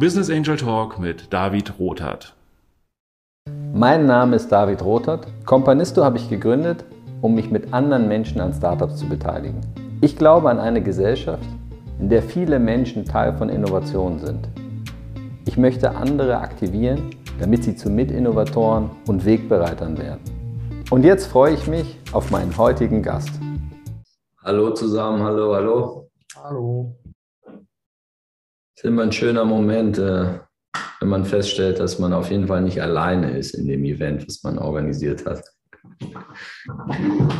Business Angel Talk mit David Rothart. Mein Name ist David Rothart. Companisto habe ich gegründet, um mich mit anderen Menschen an Startups zu beteiligen. Ich glaube an eine Gesellschaft, in der viele Menschen Teil von Innovationen sind. Ich möchte andere aktivieren, damit sie zu Mitinnovatoren und Wegbereitern werden. Und jetzt freue ich mich auf meinen heutigen Gast. Hallo zusammen, hallo, hallo. Hallo. Ist immer ein schöner Moment, äh, wenn man feststellt, dass man auf jeden Fall nicht alleine ist in dem Event, was man organisiert hat.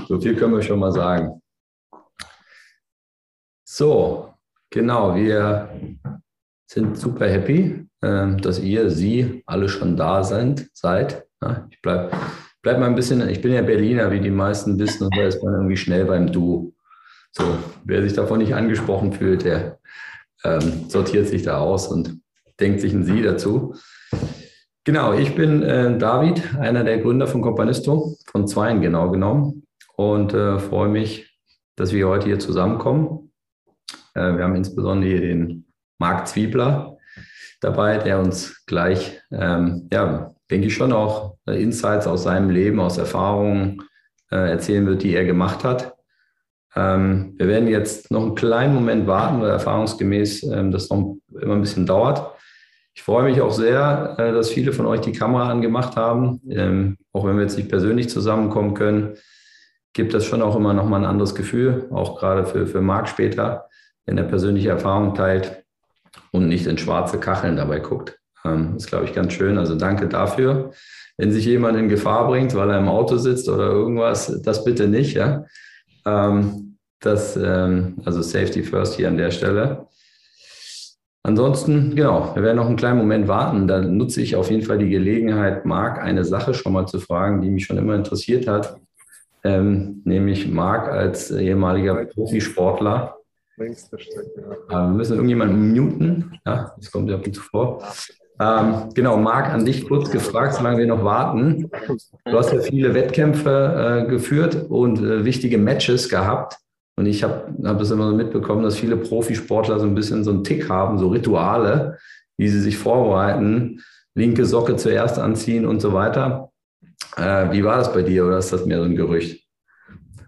So viel können wir schon mal sagen. So, genau, wir sind super happy, ähm, dass ihr, Sie alle schon da sind, seid. Ich bleibe bleib mal ein bisschen, ich bin ja Berliner, wie die meisten wissen, und da ist man irgendwie schnell beim Du. So, wer sich davon nicht angesprochen fühlt, der ähm, sortiert sich da aus und denkt sich ein Sie dazu. Genau, ich bin äh, David, einer der Gründer von Companisto, von Zweien genau genommen, und äh, freue mich, dass wir heute hier zusammenkommen. Äh, wir haben insbesondere hier den Marc Zwiebler dabei, der uns gleich, ähm, ja, denke ich schon auch äh, Insights aus seinem Leben, aus Erfahrungen äh, erzählen wird, die er gemacht hat. Ähm, wir werden jetzt noch einen kleinen Moment warten, weil erfahrungsgemäß ähm, das noch immer ein bisschen dauert. Ich freue mich auch sehr, äh, dass viele von euch die Kamera angemacht haben. Ähm, auch wenn wir jetzt nicht persönlich zusammenkommen können, gibt das schon auch immer noch mal ein anderes Gefühl, auch gerade für, für Marc später, wenn er persönliche Erfahrungen teilt und nicht in schwarze Kacheln dabei guckt. Ähm, ist, glaube ich, ganz schön. Also danke dafür. Wenn sich jemand in Gefahr bringt, weil er im Auto sitzt oder irgendwas, das bitte nicht. Ja? Ähm, das, ähm, also Safety First hier an der Stelle. Ansonsten, genau, wir werden noch einen kleinen Moment warten. Da nutze ich auf jeden Fall die Gelegenheit, Marc eine Sache schon mal zu fragen, die mich schon immer interessiert hat. Ähm, nämlich Marc als ehemaliger Profisportler. Längste Strecke. Ja. Äh, wir müssen irgendjemanden muten. Ja, das kommt ja zu vor. Ähm, genau, Marc, an dich kurz gefragt, solange wir noch warten. Du hast ja viele Wettkämpfe äh, geführt und äh, wichtige Matches gehabt. Und ich habe hab das immer so mitbekommen, dass viele Profisportler so ein bisschen so einen Tick haben, so Rituale, wie sie sich vorbereiten, linke Socke zuerst anziehen und so weiter. Äh, wie war das bei dir oder ist das mehr so ein Gerücht?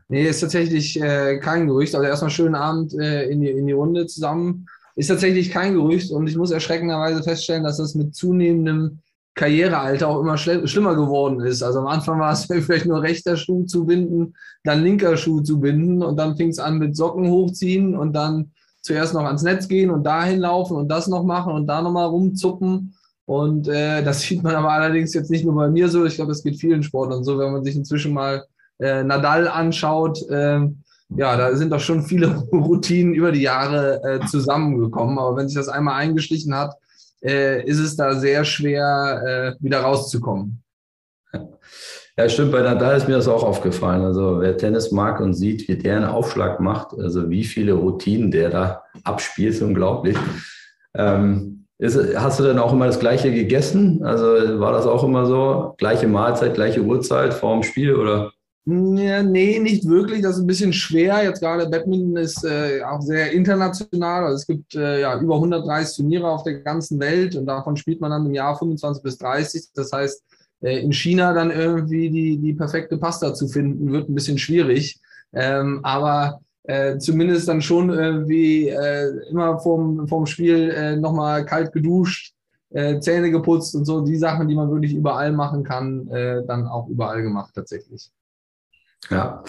Nee, ist tatsächlich äh, kein Gerücht. Also erstmal schönen Abend äh, in, die, in die Runde zusammen ist tatsächlich kein Gerücht und ich muss erschreckenderweise feststellen, dass das mit zunehmendem Karrierealter auch immer schlimmer geworden ist. Also am Anfang war es vielleicht nur rechter Schuh zu binden, dann linker Schuh zu binden und dann fing es an mit Socken hochziehen und dann zuerst noch ans Netz gehen und dahin laufen und das noch machen und da nochmal rumzuppen. Und äh, das sieht man aber allerdings jetzt nicht nur bei mir so, ich glaube, das geht vielen Sportlern so, wenn man sich inzwischen mal äh, Nadal anschaut. Äh, ja, da sind doch schon viele Routinen über die Jahre äh, zusammengekommen. Aber wenn sich das einmal eingeschlichen hat, äh, ist es da sehr schwer, äh, wieder rauszukommen. Ja, stimmt. Bei Nadal ist mir das auch aufgefallen. Also wer Tennis mag und sieht, wie der einen Aufschlag macht, also wie viele Routinen der da abspielt, ist unglaublich. Ähm, ist, hast du denn auch immer das Gleiche gegessen? Also war das auch immer so? Gleiche Mahlzeit, gleiche Uhrzeit vor dem Spiel oder? Ja, nee, nicht wirklich. Das ist ein bisschen schwer. Jetzt gerade Badminton ist äh, auch sehr international. Also es gibt äh, ja über 130 Turniere auf der ganzen Welt und davon spielt man dann im Jahr 25 bis 30. Das heißt, äh, in China dann irgendwie die, die perfekte Pasta zu finden, wird ein bisschen schwierig. Ähm, aber äh, zumindest dann schon irgendwie äh, immer vorm, vorm Spiel äh, nochmal kalt geduscht, äh, Zähne geputzt und so. Die Sachen, die man wirklich überall machen kann, äh, dann auch überall gemacht tatsächlich. Ja,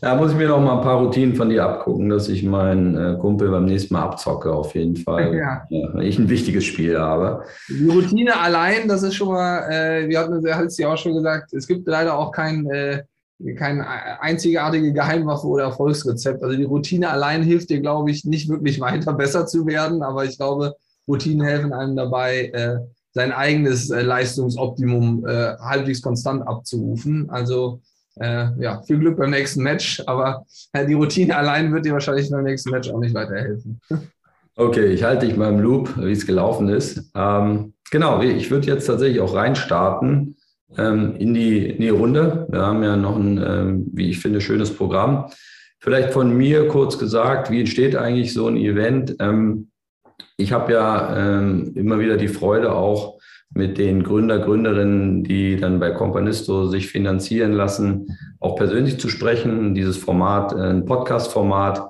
da muss ich mir noch mal ein paar Routinen von dir abgucken, dass ich meinen äh, Kumpel beim nächsten Mal abzocke, auf jeden Fall. Ja. ja. ich ein wichtiges Spiel habe. Die Routine allein, das ist schon mal, äh, wir hatten, hat es ja auch schon gesagt, es gibt leider auch kein, äh, kein einzigartige Geheimwaffe oder Erfolgsrezept. Also die Routine allein hilft dir, glaube ich, nicht wirklich weiter besser zu werden, aber ich glaube, Routinen helfen einem dabei, äh, sein eigenes äh, Leistungsoptimum äh, halbwegs konstant abzurufen. Also äh, ja, viel Glück beim nächsten Match, aber äh, die Routine allein wird dir wahrscheinlich beim nächsten Match auch nicht weiterhelfen. Okay, ich halte dich mal im Loop, wie es gelaufen ist. Ähm, genau, ich würde jetzt tatsächlich auch reinstarten ähm, in, die, in die Runde. Wir haben ja noch ein, ähm, wie ich finde, schönes Programm. Vielleicht von mir kurz gesagt, wie entsteht eigentlich so ein Event? Ähm, ich habe ja ähm, immer wieder die Freude auch mit den Gründer, Gründerinnen, die dann bei Companisto sich finanzieren lassen, auch persönlich zu sprechen. Dieses Format, äh, ein Podcast-Format,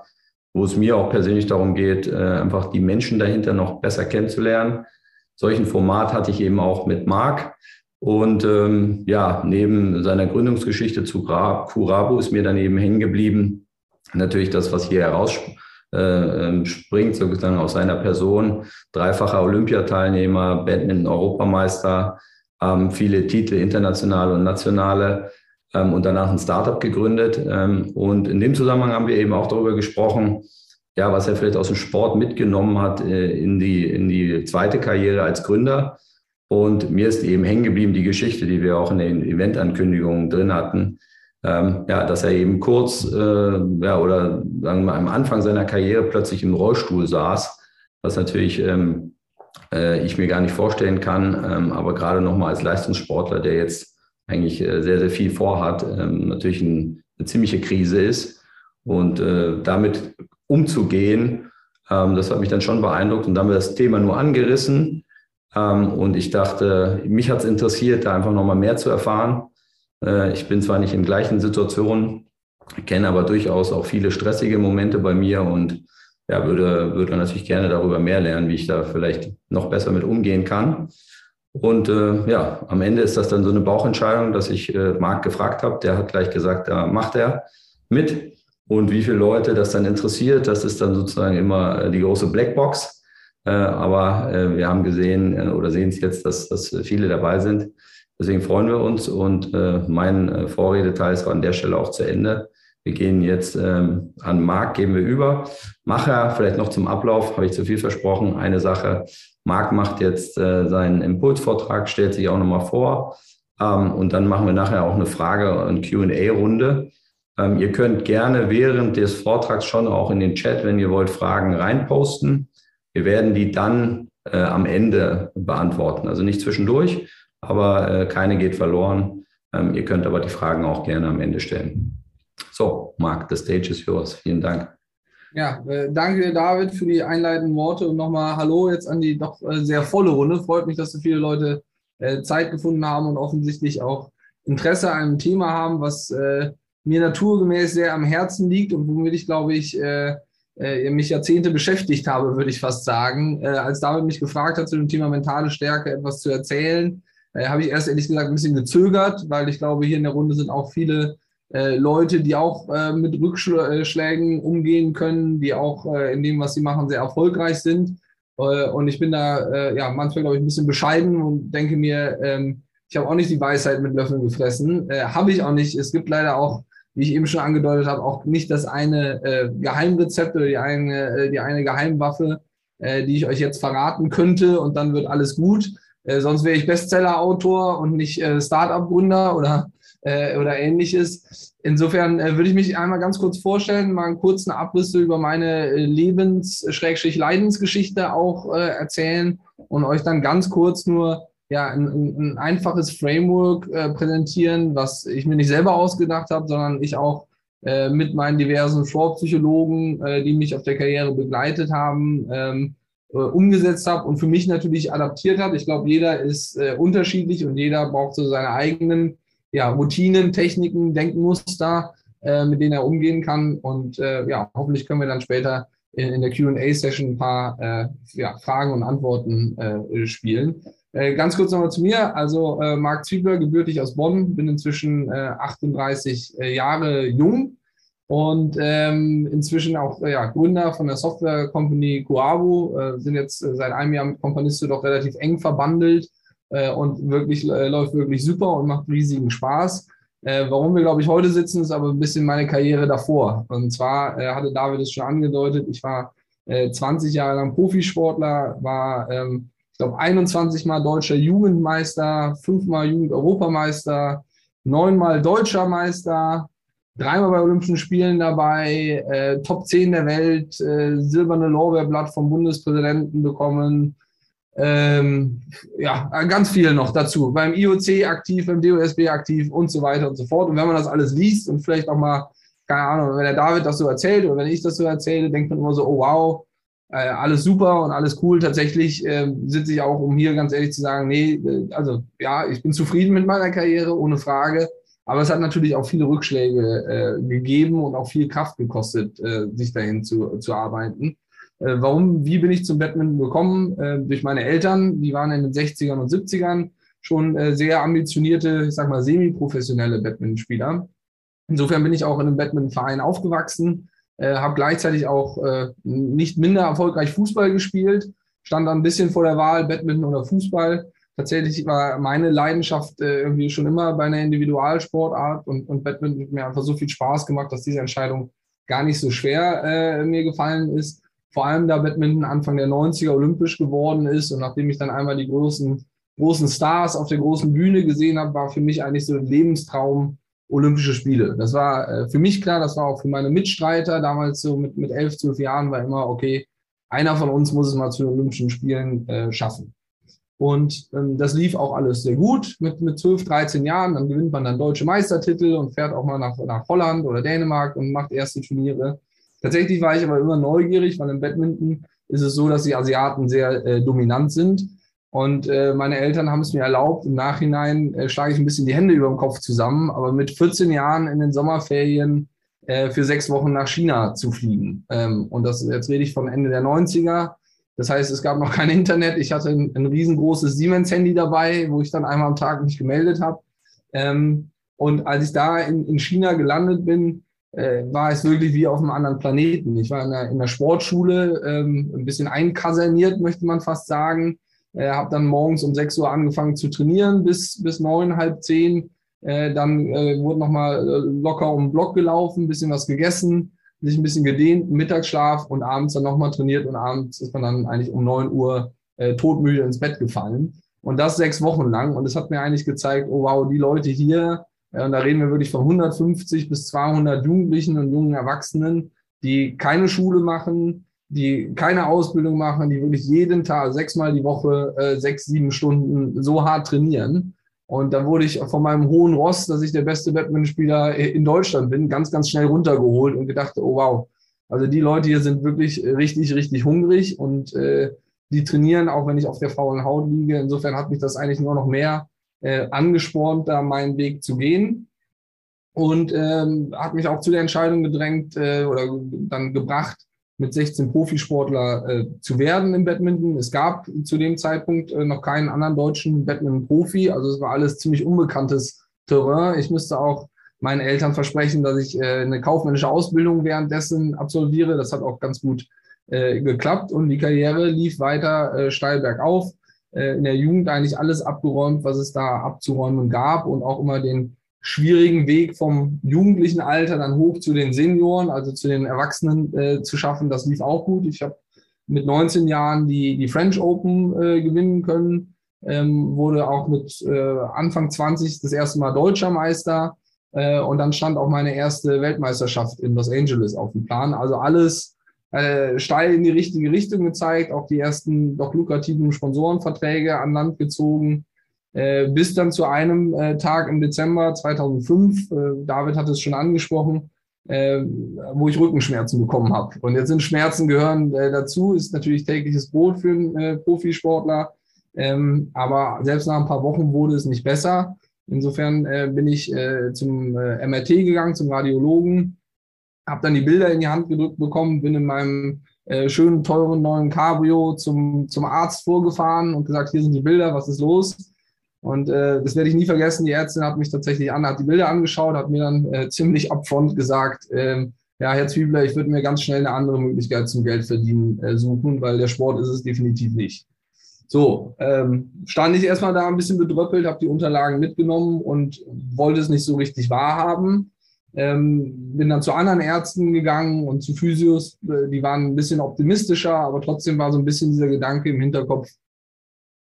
wo es mir auch persönlich darum geht, äh, einfach die Menschen dahinter noch besser kennenzulernen. Solchen Format hatte ich eben auch mit Marc. Und ähm, ja, neben seiner Gründungsgeschichte zu Curabo ist mir dann eben hängen geblieben, natürlich das, was hier herausspringt, äh, ähm, sozusagen aus seiner Person. Dreifacher Olympiateilnehmer, Badminton-Europameister, ähm, viele Titel, internationale und nationale ähm, und danach ein Startup gegründet. Ähm, und in dem Zusammenhang haben wir eben auch darüber gesprochen, ja, was er vielleicht aus dem Sport mitgenommen hat äh, in, die, in die zweite Karriere als Gründer. Und mir ist eben hängen geblieben die Geschichte, die wir auch in den Eventankündigungen drin hatten, ähm, ja, dass er eben kurz äh, ja, oder sagen wir mal am Anfang seiner Karriere plötzlich im Rollstuhl saß, was natürlich ähm, äh, ich mir gar nicht vorstellen kann, ähm, aber gerade nochmal als Leistungssportler, der jetzt eigentlich äh, sehr, sehr viel vorhat, ähm, natürlich ein, eine ziemliche Krise ist. Und äh, damit umzugehen, ähm, das hat mich dann schon beeindruckt. Und dann haben das Thema nur angerissen. Ähm, und ich dachte, mich hat es interessiert, da einfach nochmal mehr zu erfahren. Äh, ich bin zwar nicht in gleichen Situationen, kenne aber durchaus auch viele stressige Momente bei mir und ja, würde, würde natürlich gerne darüber mehr lernen, wie ich da vielleicht noch besser mit umgehen kann. Und äh, ja, am Ende ist das dann so eine Bauchentscheidung, dass ich äh, Marc gefragt habe. Der hat gleich gesagt, da macht er mit. Und wie viele Leute das dann interessiert, das ist dann sozusagen immer äh, die große Blackbox. Äh, aber äh, wir haben gesehen äh, oder sehen es jetzt, dass, dass viele dabei sind. Deswegen freuen wir uns und äh, mein äh, Vorredeteil ist an der Stelle auch zu Ende. Wir gehen jetzt ähm, an Marc, gehen wir über. Macher, vielleicht noch zum Ablauf, habe ich zu viel versprochen. Eine Sache, Marc macht jetzt äh, seinen Impulsvortrag, stellt sich auch nochmal vor. Ähm, und dann machen wir nachher auch eine Frage- und QA-Runde. Ähm, ihr könnt gerne während des Vortrags schon auch in den Chat, wenn ihr wollt, Fragen reinposten. Wir werden die dann äh, am Ende beantworten, also nicht zwischendurch aber äh, keine geht verloren. Ähm, ihr könnt aber die Fragen auch gerne am Ende stellen. So, Marc, the stage is yours. Vielen Dank. Ja, äh, danke David für die einleitenden Worte und nochmal Hallo jetzt an die doch äh, sehr volle Runde. Freut mich, dass so viele Leute äh, Zeit gefunden haben und offensichtlich auch Interesse an einem Thema haben, was äh, mir naturgemäß sehr am Herzen liegt und womit ich, glaube ich, äh, mich Jahrzehnte beschäftigt habe, würde ich fast sagen. als David mich gefragt hat, zu dem Thema mentale Stärke etwas zu erzählen, äh, habe ich erst ehrlich gesagt ein bisschen gezögert, weil ich glaube, hier in der Runde sind auch viele äh, Leute, die auch äh, mit Rückschlägen umgehen können, die auch äh, in dem, was sie machen, sehr erfolgreich sind. Äh, und ich bin da äh, ja manchmal, glaube ich, ein bisschen bescheiden und denke mir, ähm, ich habe auch nicht die Weisheit mit Löffeln gefressen. habe ich auch nicht. Es gibt leider auch, wie ich eben schon angedeutet habe, auch nicht das eine Geheimrezept oder die eine, die eine Geheimwaffe, die ich euch jetzt verraten könnte und dann wird alles gut. Äh, sonst wäre ich Bestseller-Autor und nicht äh, Startup-Gründer oder, äh, oder ähnliches. Insofern äh, würde ich mich einmal ganz kurz vorstellen, mal einen kurzen Abriss über meine äh, Lebens-Leidensgeschichte auch äh, erzählen und euch dann ganz kurz nur ja, ein, ein einfaches Framework präsentieren, was ich mir nicht selber ausgedacht habe, sondern ich auch mit meinen diversen Vorpsychologen, die mich auf der Karriere begleitet haben, ähm, äh, umgesetzt habe und für mich natürlich adaptiert habe. Ich glaube, jeder ist äh, unterschiedlich und jeder braucht so seine eigenen ja, Routinen, Techniken, Denkmuster, äh, mit denen er umgehen kann. Und äh, ja, hoffentlich können wir dann später in, in der QA-Session ein paar äh, ja, Fragen und Antworten äh, spielen. Äh, ganz kurz nochmal zu mir. Also äh, Marc Zwiebler, gebürtig aus Bonn, bin inzwischen äh, 38 äh, Jahre jung und ähm, inzwischen auch äh, ja, Gründer von der Software Company Coabu, äh, sind jetzt äh, seit einem Jahr mit Companisto doch relativ eng verbandelt äh, und wirklich äh, läuft wirklich super und macht riesigen Spaß. Äh, warum wir, glaube ich, heute sitzen, ist aber ein bisschen meine Karriere davor. Und zwar äh, hatte David es schon angedeutet, ich war äh, 20 Jahre lang Profisportler, war, ähm, ich glaube, 21 Mal deutscher Jugendmeister, fünfmal Jugend-Europameister, neunmal deutscher Meister, dreimal bei Olympischen Spielen dabei, äh, Top 10 der Welt, äh, silberne Lorbeerblatt vom Bundespräsidenten bekommen. Ähm, ja, ganz viel noch dazu. Beim IOC aktiv, beim DOSB aktiv und so weiter und so fort. Und wenn man das alles liest und vielleicht auch mal, keine Ahnung, wenn der David das so erzählt oder wenn ich das so erzähle, denkt man immer so, oh wow, äh, alles super und alles cool. Tatsächlich äh, sitze ich auch, um hier ganz ehrlich zu sagen, nee, äh, also ja, ich bin zufrieden mit meiner Karriere, ohne Frage. Aber es hat natürlich auch viele Rückschläge äh, gegeben und auch viel Kraft gekostet, äh, sich dahin zu, zu arbeiten. Äh, warum, wie bin ich zum Badminton gekommen? Äh, durch meine Eltern, die waren in den 60ern und 70ern schon äh, sehr ambitionierte, ich sag mal, semi-professionelle Badmintonspieler. Insofern bin ich auch in einem Badmintonverein aufgewachsen, äh, habe gleichzeitig auch äh, nicht minder erfolgreich Fußball gespielt, stand dann ein bisschen vor der Wahl Badminton oder Fußball. Tatsächlich war meine Leidenschaft äh, irgendwie schon immer bei einer Individualsportart und, und Badminton hat mir einfach so viel Spaß gemacht, dass diese Entscheidung gar nicht so schwer äh, mir gefallen ist. Vor allem da Badminton Anfang der 90er olympisch geworden ist und nachdem ich dann einmal die großen, großen Stars auf der großen Bühne gesehen habe, war für mich eigentlich so ein Lebenstraum, Olympische Spiele. Das war äh, für mich klar, das war auch für meine Mitstreiter damals so mit, mit elf, zwölf Jahren war immer, okay, einer von uns muss es mal zu den Olympischen Spielen äh, schaffen. Und ähm, das lief auch alles sehr gut mit, mit 12, 13 Jahren. Dann gewinnt man dann deutsche Meistertitel und fährt auch mal nach, nach Holland oder Dänemark und macht erste Turniere. Tatsächlich war ich aber immer neugierig, weil im Badminton ist es so, dass die Asiaten sehr äh, dominant sind. Und äh, meine Eltern haben es mir erlaubt. Im Nachhinein äh, schlage ich ein bisschen die Hände über dem Kopf zusammen, aber mit 14 Jahren in den Sommerferien äh, für sechs Wochen nach China zu fliegen. Ähm, und das jetzt rede ich von Ende der 90er. Das heißt, es gab noch kein Internet. Ich hatte ein, ein riesengroßes Siemens-Handy dabei, wo ich dann einmal am Tag mich gemeldet habe. Ähm, und als ich da in, in China gelandet bin, äh, war es wirklich wie auf einem anderen Planeten. Ich war in der, in der Sportschule, ähm, ein bisschen einkaserniert, möchte man fast sagen äh, habe dann morgens um 6 Uhr angefangen zu trainieren bis, bis neun, halb zehn. Äh, dann äh, wurde nochmal äh, locker um den Block gelaufen, ein bisschen was gegessen, sich ein bisschen gedehnt, Mittagsschlaf und abends dann nochmal trainiert und abends ist man dann eigentlich um 9 Uhr äh, todmüde ins Bett gefallen. Und das sechs Wochen lang. Und es hat mir eigentlich gezeigt, oh wow, die Leute hier, äh, und da reden wir wirklich von 150 bis 200 Jugendlichen und jungen Erwachsenen, die keine Schule machen, die keine Ausbildung machen, die wirklich jeden Tag, sechsmal die Woche, äh, sechs, sieben Stunden so hart trainieren. Und da wurde ich von meinem hohen Ross, dass ich der beste Badmintonspieler in Deutschland bin, ganz, ganz schnell runtergeholt und gedacht, oh wow, also die Leute hier sind wirklich richtig, richtig hungrig und äh, die trainieren, auch wenn ich auf der faulen Haut liege. Insofern hat mich das eigentlich nur noch mehr äh, angespornt, da meinen Weg zu gehen. Und ähm, hat mich auch zu der Entscheidung gedrängt äh, oder dann gebracht, mit 16 Profisportler äh, zu werden im Badminton. Es gab zu dem Zeitpunkt äh, noch keinen anderen deutschen Badminton-Profi, also es war alles ziemlich unbekanntes Terrain. Ich müsste auch meinen Eltern versprechen, dass ich äh, eine kaufmännische Ausbildung währenddessen absolviere. Das hat auch ganz gut äh, geklappt und die Karriere lief weiter äh, steil bergauf. Äh, in der Jugend eigentlich alles abgeräumt, was es da abzuräumen gab und auch immer den schwierigen Weg vom jugendlichen Alter dann hoch zu den Senioren, also zu den Erwachsenen äh, zu schaffen. Das lief auch gut. Ich habe mit 19 Jahren die, die French Open äh, gewinnen können, ähm, wurde auch mit äh, Anfang 20 das erste Mal deutscher Meister äh, und dann stand auch meine erste Weltmeisterschaft in Los Angeles auf dem Plan. Also alles äh, steil in die richtige Richtung gezeigt, auch die ersten doch lukrativen Sponsorenverträge an Land gezogen äh, bis dann zu einem äh, Tag im Dezember 2005, äh, David hat es schon angesprochen, äh, wo ich Rückenschmerzen bekommen habe. Und jetzt sind Schmerzen gehören äh, dazu, ist natürlich tägliches Brot für einen äh, Profisportler. Ähm, aber selbst nach ein paar Wochen wurde es nicht besser. Insofern bin ich zum MRT gegangen, zum Radiologen, habe dann die Bilder in die Hand gedrückt bekommen, bin in meinem schönen, teuren neuen Cabrio zum, zum Arzt vorgefahren und gesagt, hier sind die Bilder, was ist los? Und äh, das werde ich nie vergessen. Die Ärztin hat mich tatsächlich an, hat die Bilder angeschaut, hat mir dann äh, ziemlich upfront gesagt, äh, ja, Herr Zwiebler, ich würde mir ganz schnell eine andere Möglichkeit zum Geldverdienen äh, suchen, weil der Sport ist es definitiv nicht. So, ähm, stand ich erstmal da ein bisschen bedröppelt, habe die Unterlagen mitgenommen und wollte es nicht so richtig wahrhaben. Ähm, bin dann zu anderen Ärzten gegangen und zu Physios, äh, die waren ein bisschen optimistischer, aber trotzdem war so ein bisschen dieser Gedanke im Hinterkopf,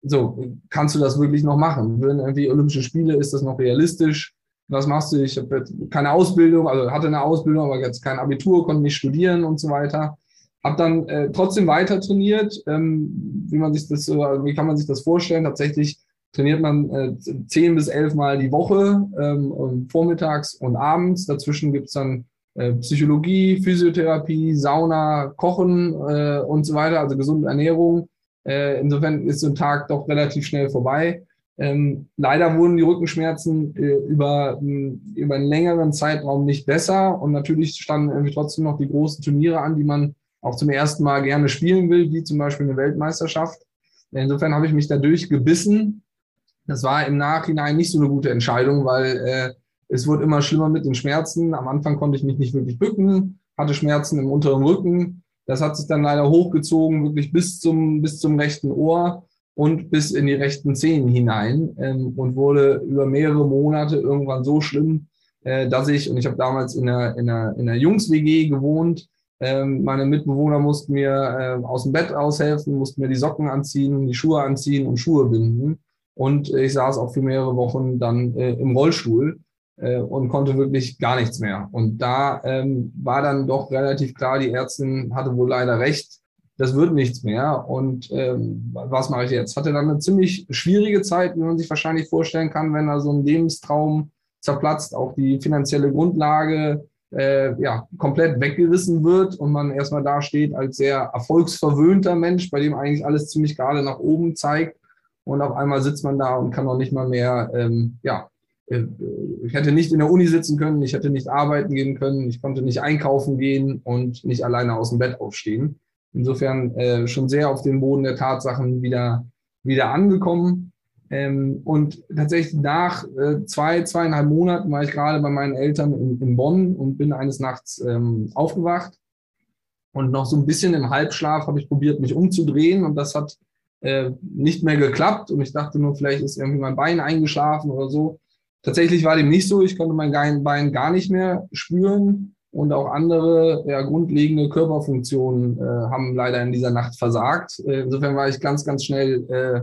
so, kannst du das wirklich noch machen? Würden irgendwie Olympische Spiele, ist das noch realistisch? Was machst du? Ich habe keine Ausbildung, also hatte eine Ausbildung, aber jetzt kein Abitur, konnte nicht studieren und so weiter. Hab dann äh, trotzdem weiter trainiert. Ähm, wie man sich das wie kann man sich das vorstellen? Tatsächlich trainiert man äh, zehn bis elf Mal die Woche, ähm, vormittags und abends. Dazwischen gibt's dann äh, Psychologie, Physiotherapie, Sauna, Kochen äh, und so weiter, also gesunde Ernährung. Äh, insofern ist so ein Tag doch relativ schnell vorbei. Ähm, leider wurden die Rückenschmerzen äh, über, über einen längeren Zeitraum nicht besser und natürlich standen irgendwie trotzdem noch die großen Turniere an, die man auch zum ersten Mal gerne spielen will, wie zum Beispiel eine Weltmeisterschaft. Insofern habe ich mich dadurch gebissen. Das war im Nachhinein nicht so eine gute Entscheidung, weil äh, es wurde immer schlimmer mit den Schmerzen. Am Anfang konnte ich mich nicht wirklich bücken, hatte Schmerzen im unteren Rücken. Das hat sich dann leider hochgezogen, wirklich bis zum, bis zum rechten Ohr und bis in die rechten Zehen hinein ähm, und wurde über mehrere Monate irgendwann so schlimm, äh, dass ich, und ich habe damals in einer, in einer, in einer Jungs-WG gewohnt, ähm, meine Mitbewohner mussten mir äh, aus dem Bett aushelfen, mussten mir die Socken anziehen, die Schuhe anziehen und Schuhe binden. Und ich saß auch für mehrere Wochen dann äh, im Rollstuhl und konnte wirklich gar nichts mehr. Und da ähm, war dann doch relativ klar, die Ärztin hatte wohl leider recht das wird nichts mehr. Und ähm, was mache ich jetzt? Hatte dann eine ziemlich schwierige Zeit, wie man sich wahrscheinlich vorstellen kann, wenn da so ein Lebenstraum zerplatzt, auch die finanzielle Grundlage äh, ja, komplett weggerissen wird und man erstmal da steht als sehr erfolgsverwöhnter Mensch, bei dem eigentlich alles ziemlich gerade nach oben zeigt. Und auf einmal sitzt man da und kann noch nicht mal mehr, ähm, ja, äh, ich hätte nicht in der Uni sitzen können, ich hätte nicht arbeiten gehen können, ich konnte nicht einkaufen gehen und nicht alleine aus dem Bett aufstehen. Insofern äh, schon sehr auf den Boden der Tatsachen wieder, wieder angekommen. Ähm, und tatsächlich nach äh, zwei, zweieinhalb Monaten war ich gerade bei meinen Eltern in, in Bonn und bin eines Nachts ähm, aufgewacht. Und noch so ein bisschen im Halbschlaf habe ich probiert, mich umzudrehen und das hat äh, nicht mehr geklappt. Und ich dachte nur, vielleicht ist irgendwie mein Bein eingeschlafen oder so. Tatsächlich war dem nicht so. Ich konnte mein Bein gar nicht mehr spüren und auch andere ja, grundlegende Körperfunktionen äh, haben leider in dieser Nacht versagt. Äh, insofern war ich ganz, ganz schnell äh,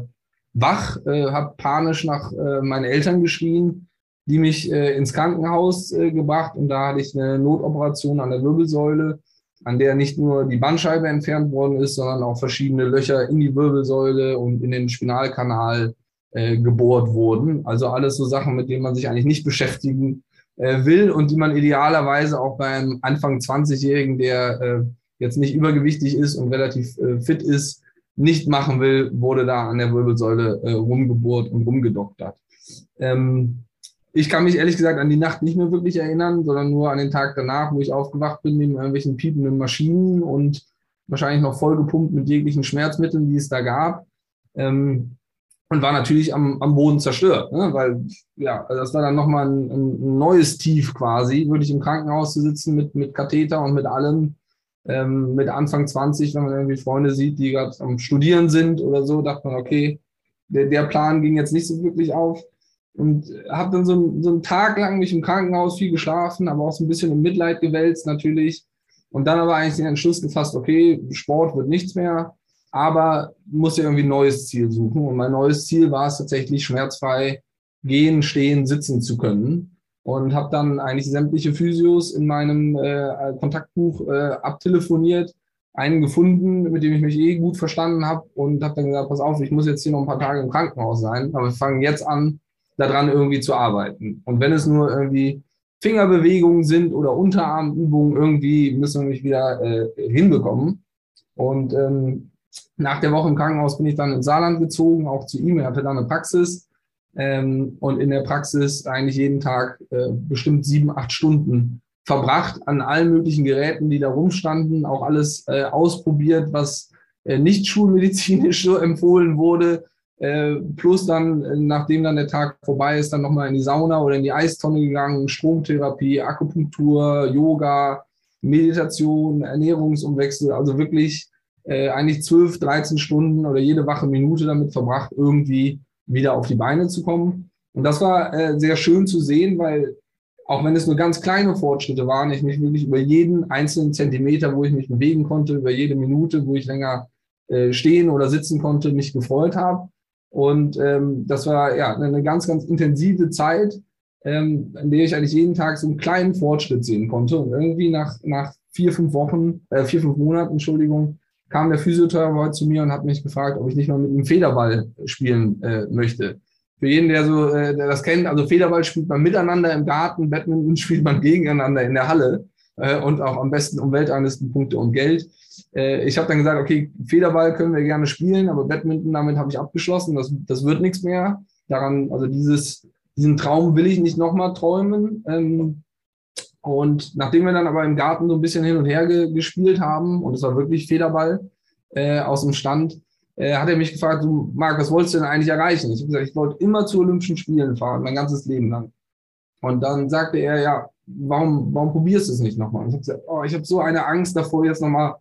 wach, äh, habe panisch nach äh, meinen Eltern geschrien, die mich äh, ins Krankenhaus äh, gebracht und da hatte ich eine Notoperation an der Wirbelsäule, an der nicht nur die Bandscheibe entfernt worden ist, sondern auch verschiedene Löcher in die Wirbelsäule und in den Spinalkanal äh, gebohrt wurden. Also alles so Sachen, mit denen man sich eigentlich nicht beschäftigen äh, will und die man idealerweise auch beim Anfang 20-Jährigen, der äh, jetzt nicht übergewichtig ist und relativ äh, fit ist, nicht machen will, wurde da an der Wirbelsäule äh, rumgebohrt und rumgedoktert. Ähm, ich kann mich ehrlich gesagt an die Nacht nicht mehr wirklich erinnern, sondern nur an den Tag danach, wo ich aufgewacht bin, neben irgendwelchen piependen Maschinen und wahrscheinlich noch vollgepumpt mit jeglichen Schmerzmitteln, die es da gab. Ähm, und war natürlich am, am Boden zerstört, ne? weil ja, also das war dann nochmal ein, ein neues Tief quasi, wirklich im Krankenhaus zu sitzen mit, mit Katheter und mit allem, ähm, mit Anfang 20, wenn man irgendwie Freunde sieht, die gerade am Studieren sind oder so, dachte man, okay, der, der Plan ging jetzt nicht so wirklich auf. Und habe dann so, so einen Tag lang mich im Krankenhaus viel geschlafen, aber auch so ein bisschen im Mitleid gewälzt natürlich. Und dann aber eigentlich den Entschluss gefasst, okay, Sport wird nichts mehr, aber muss ja irgendwie ein neues Ziel suchen. Und mein neues Ziel war es tatsächlich, schmerzfrei gehen, stehen, sitzen zu können. Und habe dann eigentlich sämtliche Physios in meinem äh, Kontaktbuch äh, abtelefoniert, einen gefunden, mit dem ich mich eh gut verstanden habe und habe dann gesagt, pass auf, ich muss jetzt hier noch ein paar Tage im Krankenhaus sein, aber wir fangen jetzt an, daran irgendwie zu arbeiten. Und wenn es nur irgendwie Fingerbewegungen sind oder Unterarmübungen, irgendwie müssen wir mich wieder äh, hinbekommen. Und ähm, nach der Woche im Krankenhaus bin ich dann ins Saarland gezogen, auch zu ihm. Er hatte da eine Praxis ähm, und in der Praxis eigentlich jeden Tag äh, bestimmt sieben, acht Stunden verbracht an allen möglichen Geräten, die da rumstanden, auch alles äh, ausprobiert, was äh, nicht schulmedizinisch so empfohlen wurde. Äh, plus dann, äh, nachdem dann der Tag vorbei ist, dann nochmal in die Sauna oder in die Eistonne gegangen, Stromtherapie, Akupunktur, Yoga, Meditation, Ernährungsumwechsel, also wirklich äh, eigentlich 12, 13 Stunden oder jede wache Minute damit verbracht, irgendwie wieder auf die Beine zu kommen. Und das war äh, sehr schön zu sehen, weil auch wenn es nur ganz kleine Fortschritte waren, ich mich wirklich über jeden einzelnen Zentimeter, wo ich mich bewegen konnte, über jede Minute, wo ich länger äh, stehen oder sitzen konnte, mich gefreut habe. Und ähm, das war ja eine ganz, ganz intensive Zeit, ähm, in der ich eigentlich jeden Tag so einen kleinen Fortschritt sehen konnte. Und irgendwie nach, nach vier, fünf Wochen, äh, vier, fünf Monaten, Entschuldigung, kam der Physiotherapeut zu mir und hat mich gefragt, ob ich nicht mal mit ihm Federball spielen äh, möchte. Für jeden, der so, äh, der das kennt, also Federball spielt man miteinander im Garten, Badminton spielt man gegeneinander in der Halle. äh, und auch am besten um Weltranglistenpunkte und Geld. Äh, ich habe dann gesagt, okay, Federball können wir gerne spielen, aber Badminton, damit habe ich abgeschlossen. Das, das wird nichts mehr. Daran, also dieses, diesen Traum will ich nicht nochmal träumen. Ähm, und nachdem wir dann aber im Garten so ein bisschen hin und her ge gespielt haben, und es war wirklich Federball äh, aus dem Stand, äh, hat er mich gefragt, du Marc, was wolltest du denn eigentlich erreichen? Ich habe gesagt, ich wollte immer zu Olympischen Spielen fahren, mein ganzes Leben lang. Und dann sagte er, ja, warum, warum probierst du es nicht nochmal? Und ich habe gesagt, oh, ich habe so eine Angst davor, jetzt nochmal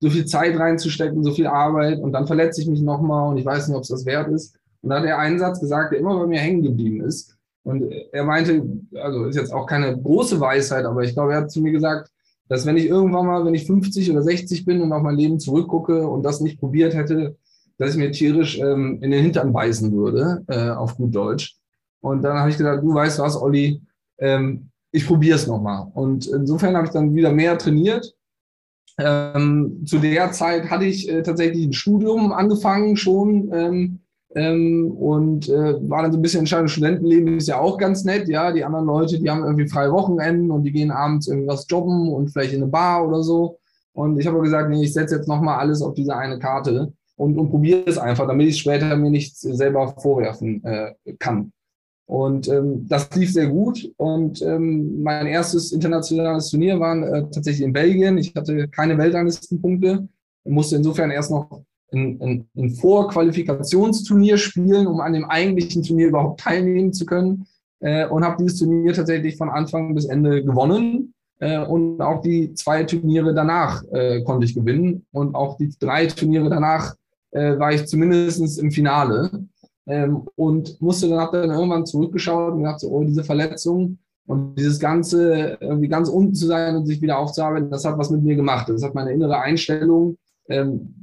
so viel Zeit reinzustecken, so viel Arbeit und dann verletze ich mich nochmal und ich weiß nicht, ob es das wert ist. Und dann hat er einen Satz gesagt, der immer bei mir hängen geblieben ist. Und er meinte, also ist jetzt auch keine große Weisheit, aber ich glaube, er hat zu mir gesagt, dass wenn ich irgendwann mal, wenn ich 50 oder 60 bin und auf mein Leben zurückgucke und das nicht probiert hätte, dass ich mir tierisch ähm, in den Hintern beißen würde, äh, auf gut Deutsch. Und dann habe ich gesagt, du weißt was, Olli, ähm, ich probiere es nochmal. Und insofern habe ich dann wieder mehr trainiert. Ähm, zu der Zeit hatte ich äh, tatsächlich ein Studium angefangen schon ähm, und äh, war dann so ein bisschen entscheidend. Studentenleben ist ja auch ganz nett, ja. Die anderen Leute, die haben irgendwie freie Wochenenden und die gehen abends irgendwas jobben und vielleicht in eine Bar oder so. Und ich habe gesagt, nee, ich setze jetzt nochmal alles auf diese eine Karte und, und probiere es einfach, damit ich später mir nichts selber vorwerfen äh, kann. Und ähm, das lief sehr gut. Und ähm, mein erstes internationales Turnier war äh, tatsächlich in Belgien. Ich hatte keine Weltranglistenpunkte, musste insofern erst noch ein, ein, ein Vorqualifikationsturnier spielen, um an dem eigentlichen Turnier überhaupt teilnehmen zu können. Äh, und habe dieses Turnier tatsächlich von Anfang bis Ende gewonnen. Äh, und auch die zwei Turniere danach äh, konnte ich gewinnen. Und auch die drei Turniere danach äh, war ich zumindest im Finale. Ähm, und musste dann, habe dann irgendwann zurückgeschaut und gedacht, so, oh, diese Verletzung und dieses Ganze, irgendwie ganz unten zu sein und sich wieder aufzuarbeiten, das hat was mit mir gemacht. Das hat meine innere Einstellung ähm,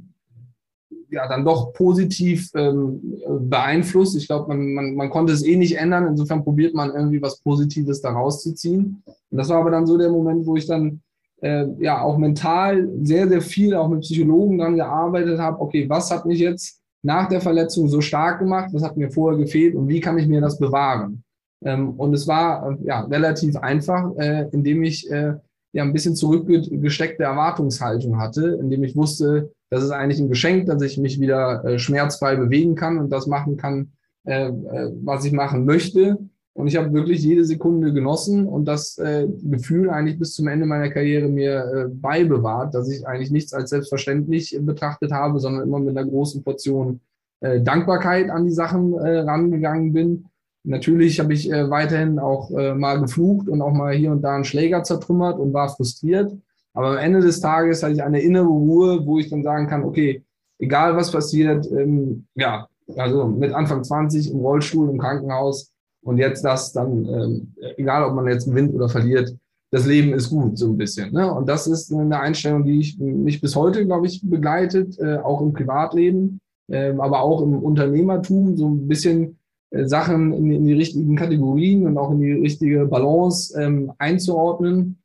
ja dann doch positiv ähm, beeinflusst. Ich glaube, man, man, man konnte es eh nicht ändern. Insofern probiert man irgendwie was Positives da rauszuziehen. Und das war aber dann so der Moment, wo ich dann äh, ja auch mental sehr, sehr viel auch mit Psychologen dran gearbeitet habe. Okay, was hat mich jetzt nach der Verletzung so stark gemacht? Was hat mir vorher gefehlt und wie kann ich mir das bewahren? Ähm, und es war äh, ja relativ einfach, äh, indem ich äh, ja ein bisschen zurückgesteckte Erwartungshaltung hatte, indem ich wusste, das ist eigentlich ein Geschenk, dass ich mich wieder äh, schmerzfrei bewegen kann und das machen kann, äh, äh, was ich machen möchte. Und ich habe wirklich jede Sekunde genossen und das äh, Gefühl eigentlich bis zum Ende meiner Karriere mir äh, beibewahrt, dass ich eigentlich nichts als selbstverständlich betrachtet habe, sondern immer mit einer großen Portion äh, Dankbarkeit an die Sachen rangegangen bin. Natürlich habe ich äh, weiterhin auch äh, mal geflucht und auch mal hier und da einen Schläger zertrümmert und war frustriert. Aber am Ende des Tages hatte ich eine innere Ruhe, wo ich dann sagen kann, okay, egal was passiert, ähm, ja, also mit Anfang 20 im Rollstuhl, im Krankenhaus und jetzt das dann, ähm, egal ob man jetzt gewinnt oder verliert, das Leben ist gut, so ein bisschen. Ne? Und das ist eine Einstellung, die ich, mich bis heute, glaube ich, begleitet, äh, auch im Privatleben, äh, aber auch im Unternehmertum, so ein bisschen Sachen in, in, die richtigen Kategorien und auch in die richtige Balance ähm, einzuordnen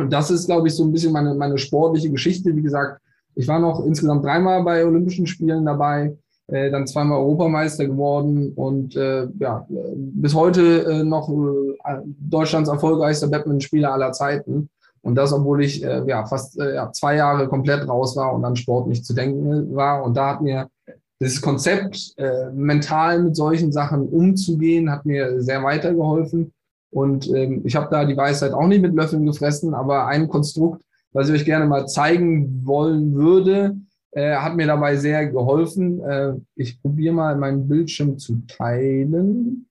und das ist, glaube ich, so ein bisschen meine, meine sportliche Geschichte. Wie gesagt, ich war noch insgesamt dreimal bei Olympischen Spielen dabei, äh, dann zweimal Europameister geworden und äh, ja, bis heute äh, noch äh, Deutschlands erfolgreichster Badminton-Spieler aller Zeiten. Und das, obwohl ich äh, ja, fast äh, ja, zwei Jahre komplett raus war und an Sport nicht zu denken war. Und da hat mir dieses Konzept, äh, mental mit solchen Sachen umzugehen, hat mir sehr weitergeholfen. Und ähm, ich habe da die Weisheit auch nicht mit Löffeln gefressen, aber ein Konstrukt, was ich euch gerne mal zeigen wollen würde, äh, hat mir dabei sehr geholfen. Äh, ich probiere mal meinen Bildschirm zu teilen.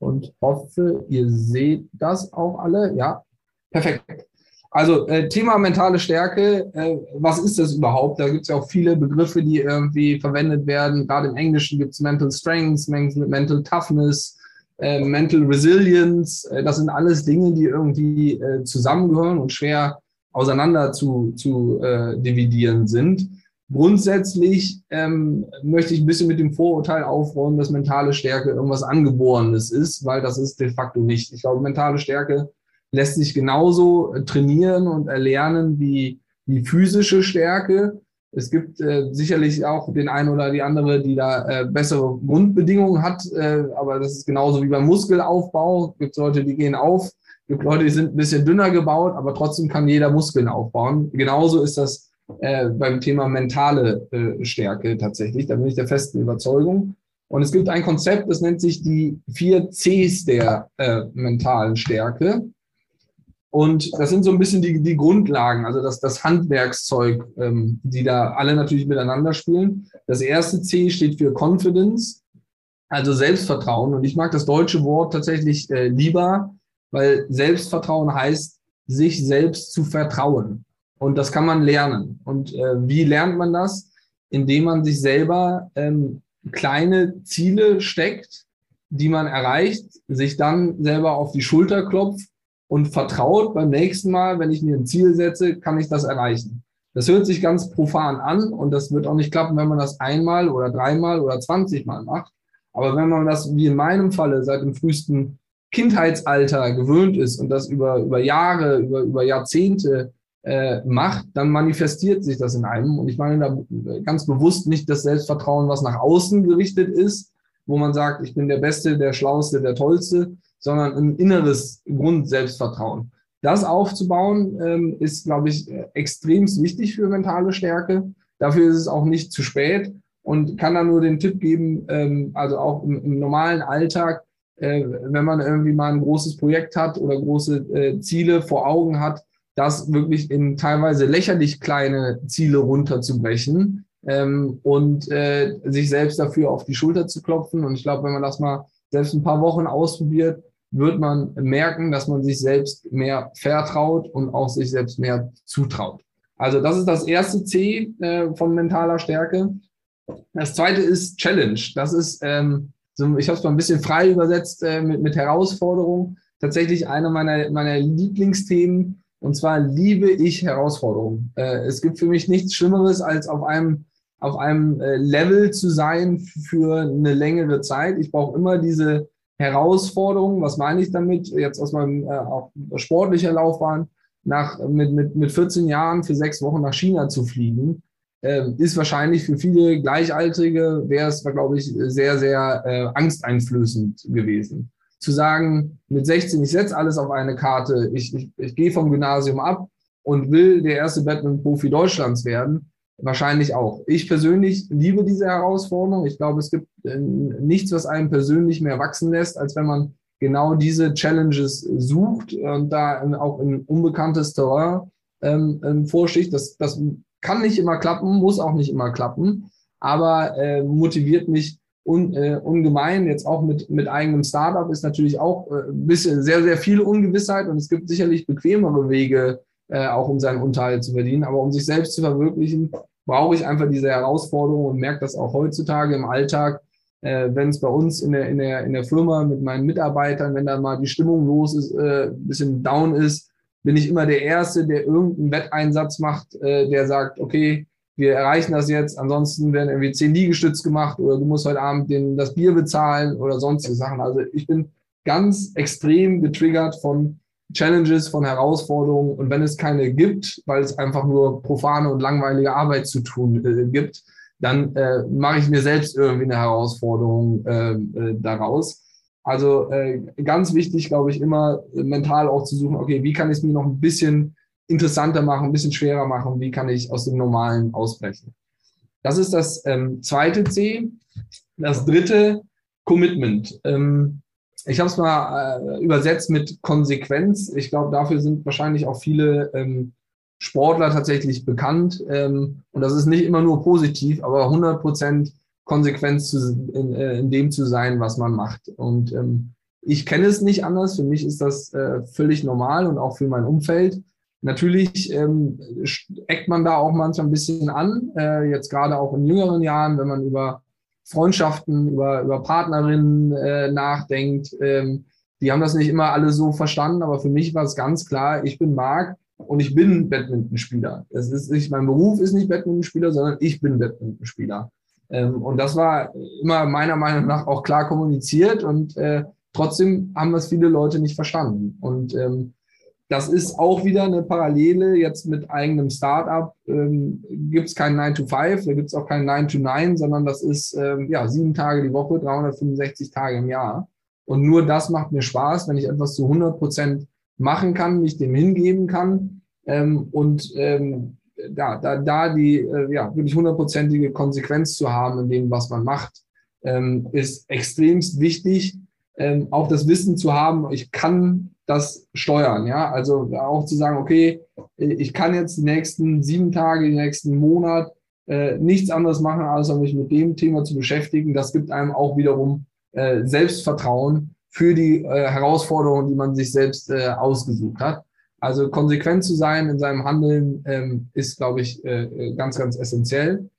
Und hoffe, ihr seht das auch alle. Ja, perfekt. Also äh, Thema mentale Stärke, äh, was ist das überhaupt? Da gibt es ja auch viele Begriffe, die irgendwie verwendet werden. Gerade im Englischen gibt es Mental Strengths, Mental Toughness, äh, Mental Resilience. Äh, das sind alles Dinge, die irgendwie äh, zusammengehören und schwer auseinander zu, zu äh, dividieren sind. Grundsätzlich ähm, möchte ich ein bisschen mit dem Vorurteil aufräumen, dass mentale Stärke irgendwas Angeborenes ist, weil das ist de facto nicht. Ich glaube, mentale Stärke lässt sich genauso äh, trainieren und erlernen wie, wie physische Stärke. Es gibt äh, sicherlich auch den einen oder die andere, die da äh, bessere Grundbedingungen hat, äh, aber das ist genauso wie beim Muskelaufbau. Es gibt Leute, die gehen auf Es gibt Leute, die sind ein bisschen dünner gebaut, aber trotzdem kann jeder Muskeln aufbauen. Genauso ist das äh, beim Thema mentale äh, Stärke tatsächlich. Da bin ich der festen Überzeugung. Und es gibt ein Konzept, das nennt sich die vier Cs der mentalen Stärke. Und das sind so ein bisschen die, die Grundlagen, also das, das Handwerkszeug, ähm, die da alle natürlich miteinander spielen. Das erste C steht für Confidence, also Selbstvertrauen. Und ich mag das deutsche Wort tatsächlich äh, lieber, weil Selbstvertrauen heißt, sich selbst zu vertrauen. Und das kann man lernen. Und äh, wie lernt man das? Indem man sich selber ähm, kleine Ziele steckt, die man erreicht, sich dann selber auf die Schulter klopft und vertraut, beim nächsten Mal, wenn ich mir ein Ziel setze, kann ich das erreichen. Das hört sich ganz profan an und das wird auch nicht klappen, wenn man das einmal oder dreimal oder zwanzigmal macht. Aber wenn man das, wie in meinem Falle, seit dem frühesten Kindheitsalter gewöhnt ist und das über, über Jahre, über, über Jahrzehnte äh, macht, dann manifestiert sich das in einem. Und ich meine da ganz bewusst nicht das Selbstvertrauen, was nach außen gerichtet ist, wo man sagt, ich bin der Beste, der Schlauste, der Tollste, sondern ein inneres Grundselbstvertrauen. Das aufzubauen, ähm, ist, glaube ich, extrem wichtig für mentale Stärke. Dafür ist es auch nicht zu spät und kann da nur den Tipp geben, ähm, also auch im, im normalen Alltag, äh, wenn man irgendwie mal ein großes Projekt hat oder große äh, Ziele vor Augen hat, das wirklich in teilweise lächerlich kleine Ziele runterzubrechen ähm, und äh, sich selbst dafür auf die Schulter zu klopfen. Und ich glaube, wenn man das mal selbst ein paar Wochen ausprobiert, wird man merken, dass man sich selbst mehr vertraut und auch sich selbst mehr zutraut. Also das ist das erste C äh, von mentaler Stärke. Das zweite ist Challenge. Das ist, ähm, so, ich habe es mal ein bisschen frei übersetzt äh, mit, mit Herausforderung. Tatsächlich einer meiner, meiner Lieblingsthemen. Und zwar liebe ich Herausforderungen. Äh, es gibt für mich nichts Schlimmeres, als auf einem, auf einem äh, Level zu sein für eine längere Zeit. Ich brauche immer diese Herausforderung. Was meine ich damit? Jetzt aus meinem äh, sportlicher Laufbahn, nach, mit, mit, mit 14 Jahren für sechs Wochen nach China zu fliegen, äh, ist wahrscheinlich für viele Gleichaltrige, wäre es, glaube ich, sehr, sehr äh, angsteinflößend gewesen. Zu sagen, mit 16, ich setze alles auf eine Karte, ich, ich, ich gehe vom Gymnasium ab und will der erste Badminton-Profi Deutschlands werden, Wahrscheinlich auch. Ich persönlich liebe diese Herausforderung. Ich glaube, es gibt äh, nichts, was einem persönlich mehr wachsen lässt, als wenn man genau diese Challenges sucht und da auch in unbekanntes Terrain ähm, ähm, vorsticht. Das, das kann nicht immer klappen, muss auch nicht immer klappen, aber äh, motiviert mich un, äh, ungemein. Jetzt auch mit, mit eigenem Startup ist natürlich auch äh, ein bisschen sehr, sehr viel Ungewissheit und es gibt sicherlich bequemere Wege, äh, auch um seinen Unterhalt zu verdienen. Aber um sich selbst zu verwirklichen, brauche ich einfach diese Herausforderung und merke das auch heutzutage im Alltag, äh, wenn es bei uns in der, in, der, in der Firma mit meinen Mitarbeitern, wenn da mal die Stimmung los ist, äh, bisschen down ist, bin ich immer der Erste, der irgendeinen Wetteinsatz macht, äh, der sagt, okay, wir erreichen das jetzt, ansonsten werden irgendwie zehn Liegestütz gemacht oder du musst heute Abend den, das Bier bezahlen oder sonstige Sachen. Also ich bin ganz extrem getriggert von Challenges, von Herausforderungen. Und wenn es keine gibt, weil es einfach nur profane und langweilige Arbeit zu tun äh, gibt, dann äh, mache ich mir selbst irgendwie eine Herausforderung äh, äh, daraus. Also äh, ganz wichtig, glaube ich, immer mental auch zu suchen, okay, wie kann ich es mir noch ein bisschen interessanter machen, ein bisschen schwerer machen, wie kann ich aus dem Normalen ausbrechen. Das ist das ähm, zweite C. Das dritte, Commitment. Ähm, ich habe es mal äh, übersetzt mit Konsequenz. Ich glaube, dafür sind wahrscheinlich auch viele ähm, Sportler tatsächlich bekannt. Ähm, und das ist nicht immer nur positiv, aber 100 Prozent Konsequenz zu, in, äh, in, dem zu sein, was man macht. Und ähm, ich kenne es nicht anders. Für mich ist das äh, völlig normal und auch für mein Umfeld. Natürlich ähm, eckt man da auch manchmal ein bisschen an, äh, jetzt gerade auch in jüngeren Jahren, wenn man über Freundschaften, über, über Partnerinnen äh, nachdenkt. Ähm, die haben das nicht immer alle so verstanden, aber für mich war es ganz klar, ich bin Marc und ich bin Badmintonspieler. Es ist nicht, mein Beruf ist nicht Badmintonspieler, sondern ich bin Badmintonspieler. Ähm, und das war immer meiner Meinung nach auch klar kommuniziert und äh, trotzdem haben das viele Leute nicht verstanden. Und ähm, das ist auch wieder eine Parallele jetzt mit eigenem Startup. Ähm, gibt es kein 9 to 5, da gibt es auch kein 9 to 9, sondern das ist ähm, ja sieben Tage die Woche, 365 Tage im Jahr. Und nur das macht mir Spaß, wenn ich etwas zu 100 Prozent machen kann, mich dem hingeben kann ähm, und ähm, da, da, da die äh, ja, wirklich hundertprozentige Konsequenz zu haben in dem, was man macht, ähm, ist extremst wichtig. Ähm, auch das Wissen zu haben, ich kann das steuern. Ja, also auch zu sagen, okay, ich kann jetzt die nächsten sieben Tage, den nächsten Monat äh, nichts anderes machen, als mich mit dem Thema zu beschäftigen. Das gibt einem auch wiederum äh, Selbstvertrauen für die äh, Herausforderungen, die man sich selbst äh, ausgesucht hat. Also konsequent zu sein in seinem Handeln ähm, ist, glaube ich, äh, äh, ganz, ganz essentiell.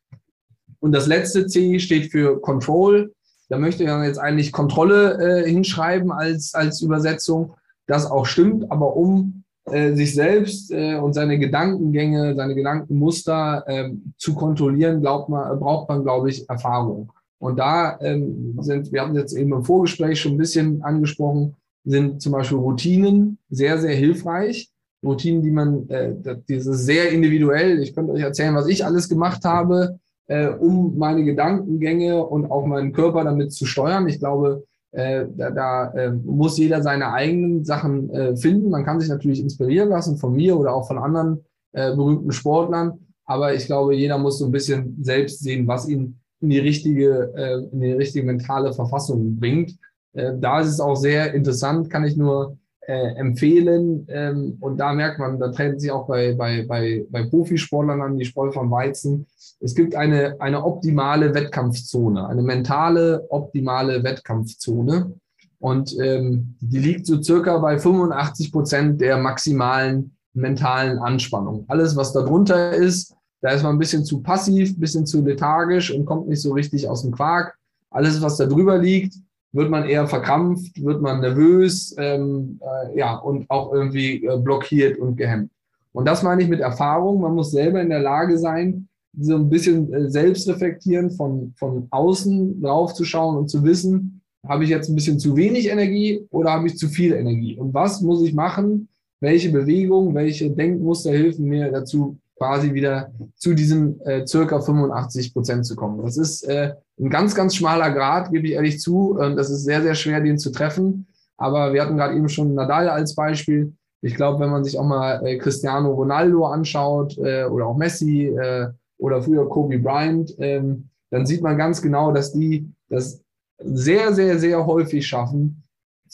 Und das letzte C steht für Control. Da möchte ich jetzt eigentlich Kontrolle hinschreiben als, als Übersetzung. Das auch stimmt, aber um äh, sich selbst äh, und seine Gedankengänge, seine Gedankenmuster äh, zu kontrollieren, glaubt man, braucht man, glaube ich, Erfahrung. Und da ähm, sind, wir haben jetzt eben im Vorgespräch schon ein bisschen angesprochen, sind zum Beispiel Routinen sehr, sehr hilfreich. Routinen, die man, äh, dieses sehr individuell, ich könnte euch erzählen, was ich alles gemacht habe, äh, um meine Gedankengänge und auch meinen Körper damit zu steuern. Ich glaube, äh, da, da äh, muss jeder seine eigenen Sachen äh, finden. Man kann sich natürlich inspirieren lassen von mir oder auch von anderen äh, berühmten Sportlern. Aber ich glaube, jeder muss so ein bisschen selbst sehen, was ihn in die richtige, äh, in die richtige mentale Verfassung bringt. Äh, da ist es auch sehr interessant, kann ich nur äh, empfehlen. Ähm, und da merkt man, da trennt sich auch bei, bei, bei, bei Profisportlern an, die Spreu vom Weizen. Es gibt eine, eine optimale Wettkampfzone, eine mentale, optimale Wettkampfzone. Und ähm, die liegt so circa bei 85 Prozent der maximalen mentalen Anspannung. Alles, was darunter ist, da ist man ein bisschen zu passiv, ein bisschen zu lethargisch und kommt nicht so richtig aus dem Quark. Alles, was da drüber liegt, wird man eher verkrampft, wird man nervös, ähm, äh, ja, und auch irgendwie äh, blockiert und gehemmt. Und das meine ich mit Erfahrung. Man muss selber in der Lage sein, so ein bisschen äh, selbst reflektieren, von, von außen drauf zu schauen und zu wissen, habe ich jetzt ein bisschen zu wenig Energie oder habe ich zu viel Energie? Und was muss ich machen? Welche Bewegung, welche Denkmuster helfen mir dazu, quasi wieder zu diesen äh, circa 85 Prozent zu kommen. Das ist äh, ein ganz, ganz schmaler Grad, gebe ich ehrlich zu. Und das ist sehr, sehr schwer, den zu treffen. Aber wir hatten gerade eben schon Nadal als Beispiel. Ich glaube, wenn man sich auch mal äh, Cristiano Ronaldo anschaut äh, oder auch Messi äh, oder früher Kobe Bryant, ähm, dann sieht man ganz genau, dass die das sehr, sehr, sehr häufig schaffen,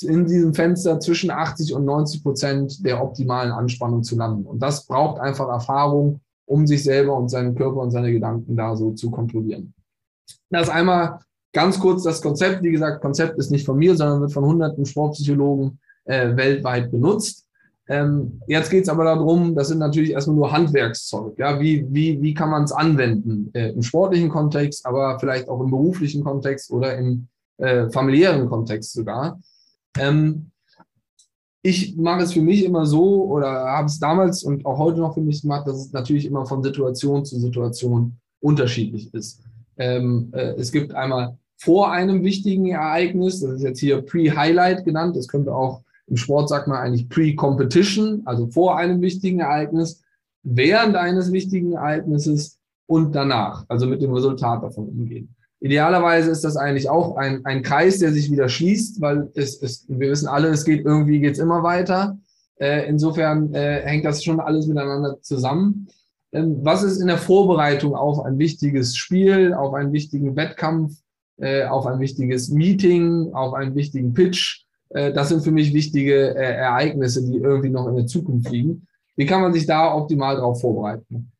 in diesem Fenster zwischen 80 und 90 Prozent der optimalen Anspannung zu landen. Und das braucht einfach Erfahrung, um sich selber und seinen Körper und seine Gedanken da so zu kontrollieren. Das einmal ganz kurz das Konzept. Wie gesagt, Konzept ist nicht von mir, sondern wird von hunderten Sportpsychologen äh, weltweit benutzt. Ähm, jetzt geht es aber darum, das sind natürlich erstmal nur Handwerkszeug. Ja, wie, wie, wie kann man es anwenden? Äh, Im sportlichen Kontext, aber vielleicht auch im beruflichen Kontext oder im äh, familiären Kontext sogar. Ähm, ich mache es für mich immer so oder habe es damals und auch heute noch für mich gemacht, dass es natürlich immer von Situation zu Situation unterschiedlich ist. Ähm, äh, es gibt einmal vor einem wichtigen Ereignis, das ist jetzt hier Pre-Highlight genannt, das könnte auch im Sport sagt man eigentlich Pre-Competition, also vor einem wichtigen Ereignis, während eines wichtigen Ereignisses und danach, also mit dem Resultat davon umgehen. Idealerweise ist das eigentlich auch ein, ein Kreis, der sich wieder schließt, weil es, es, wir wissen alle, es geht irgendwie geht's immer weiter. Äh, insofern äh, hängt das schon alles miteinander zusammen. Ähm, was ist in der Vorbereitung auf ein wichtiges Spiel, auf einen wichtigen Wettkampf, äh, auf ein wichtiges Meeting, auf einen wichtigen Pitch? Äh, das sind für mich wichtige äh, Ereignisse, die irgendwie noch in der Zukunft liegen. Wie kann man sich da optimal darauf vorbereiten?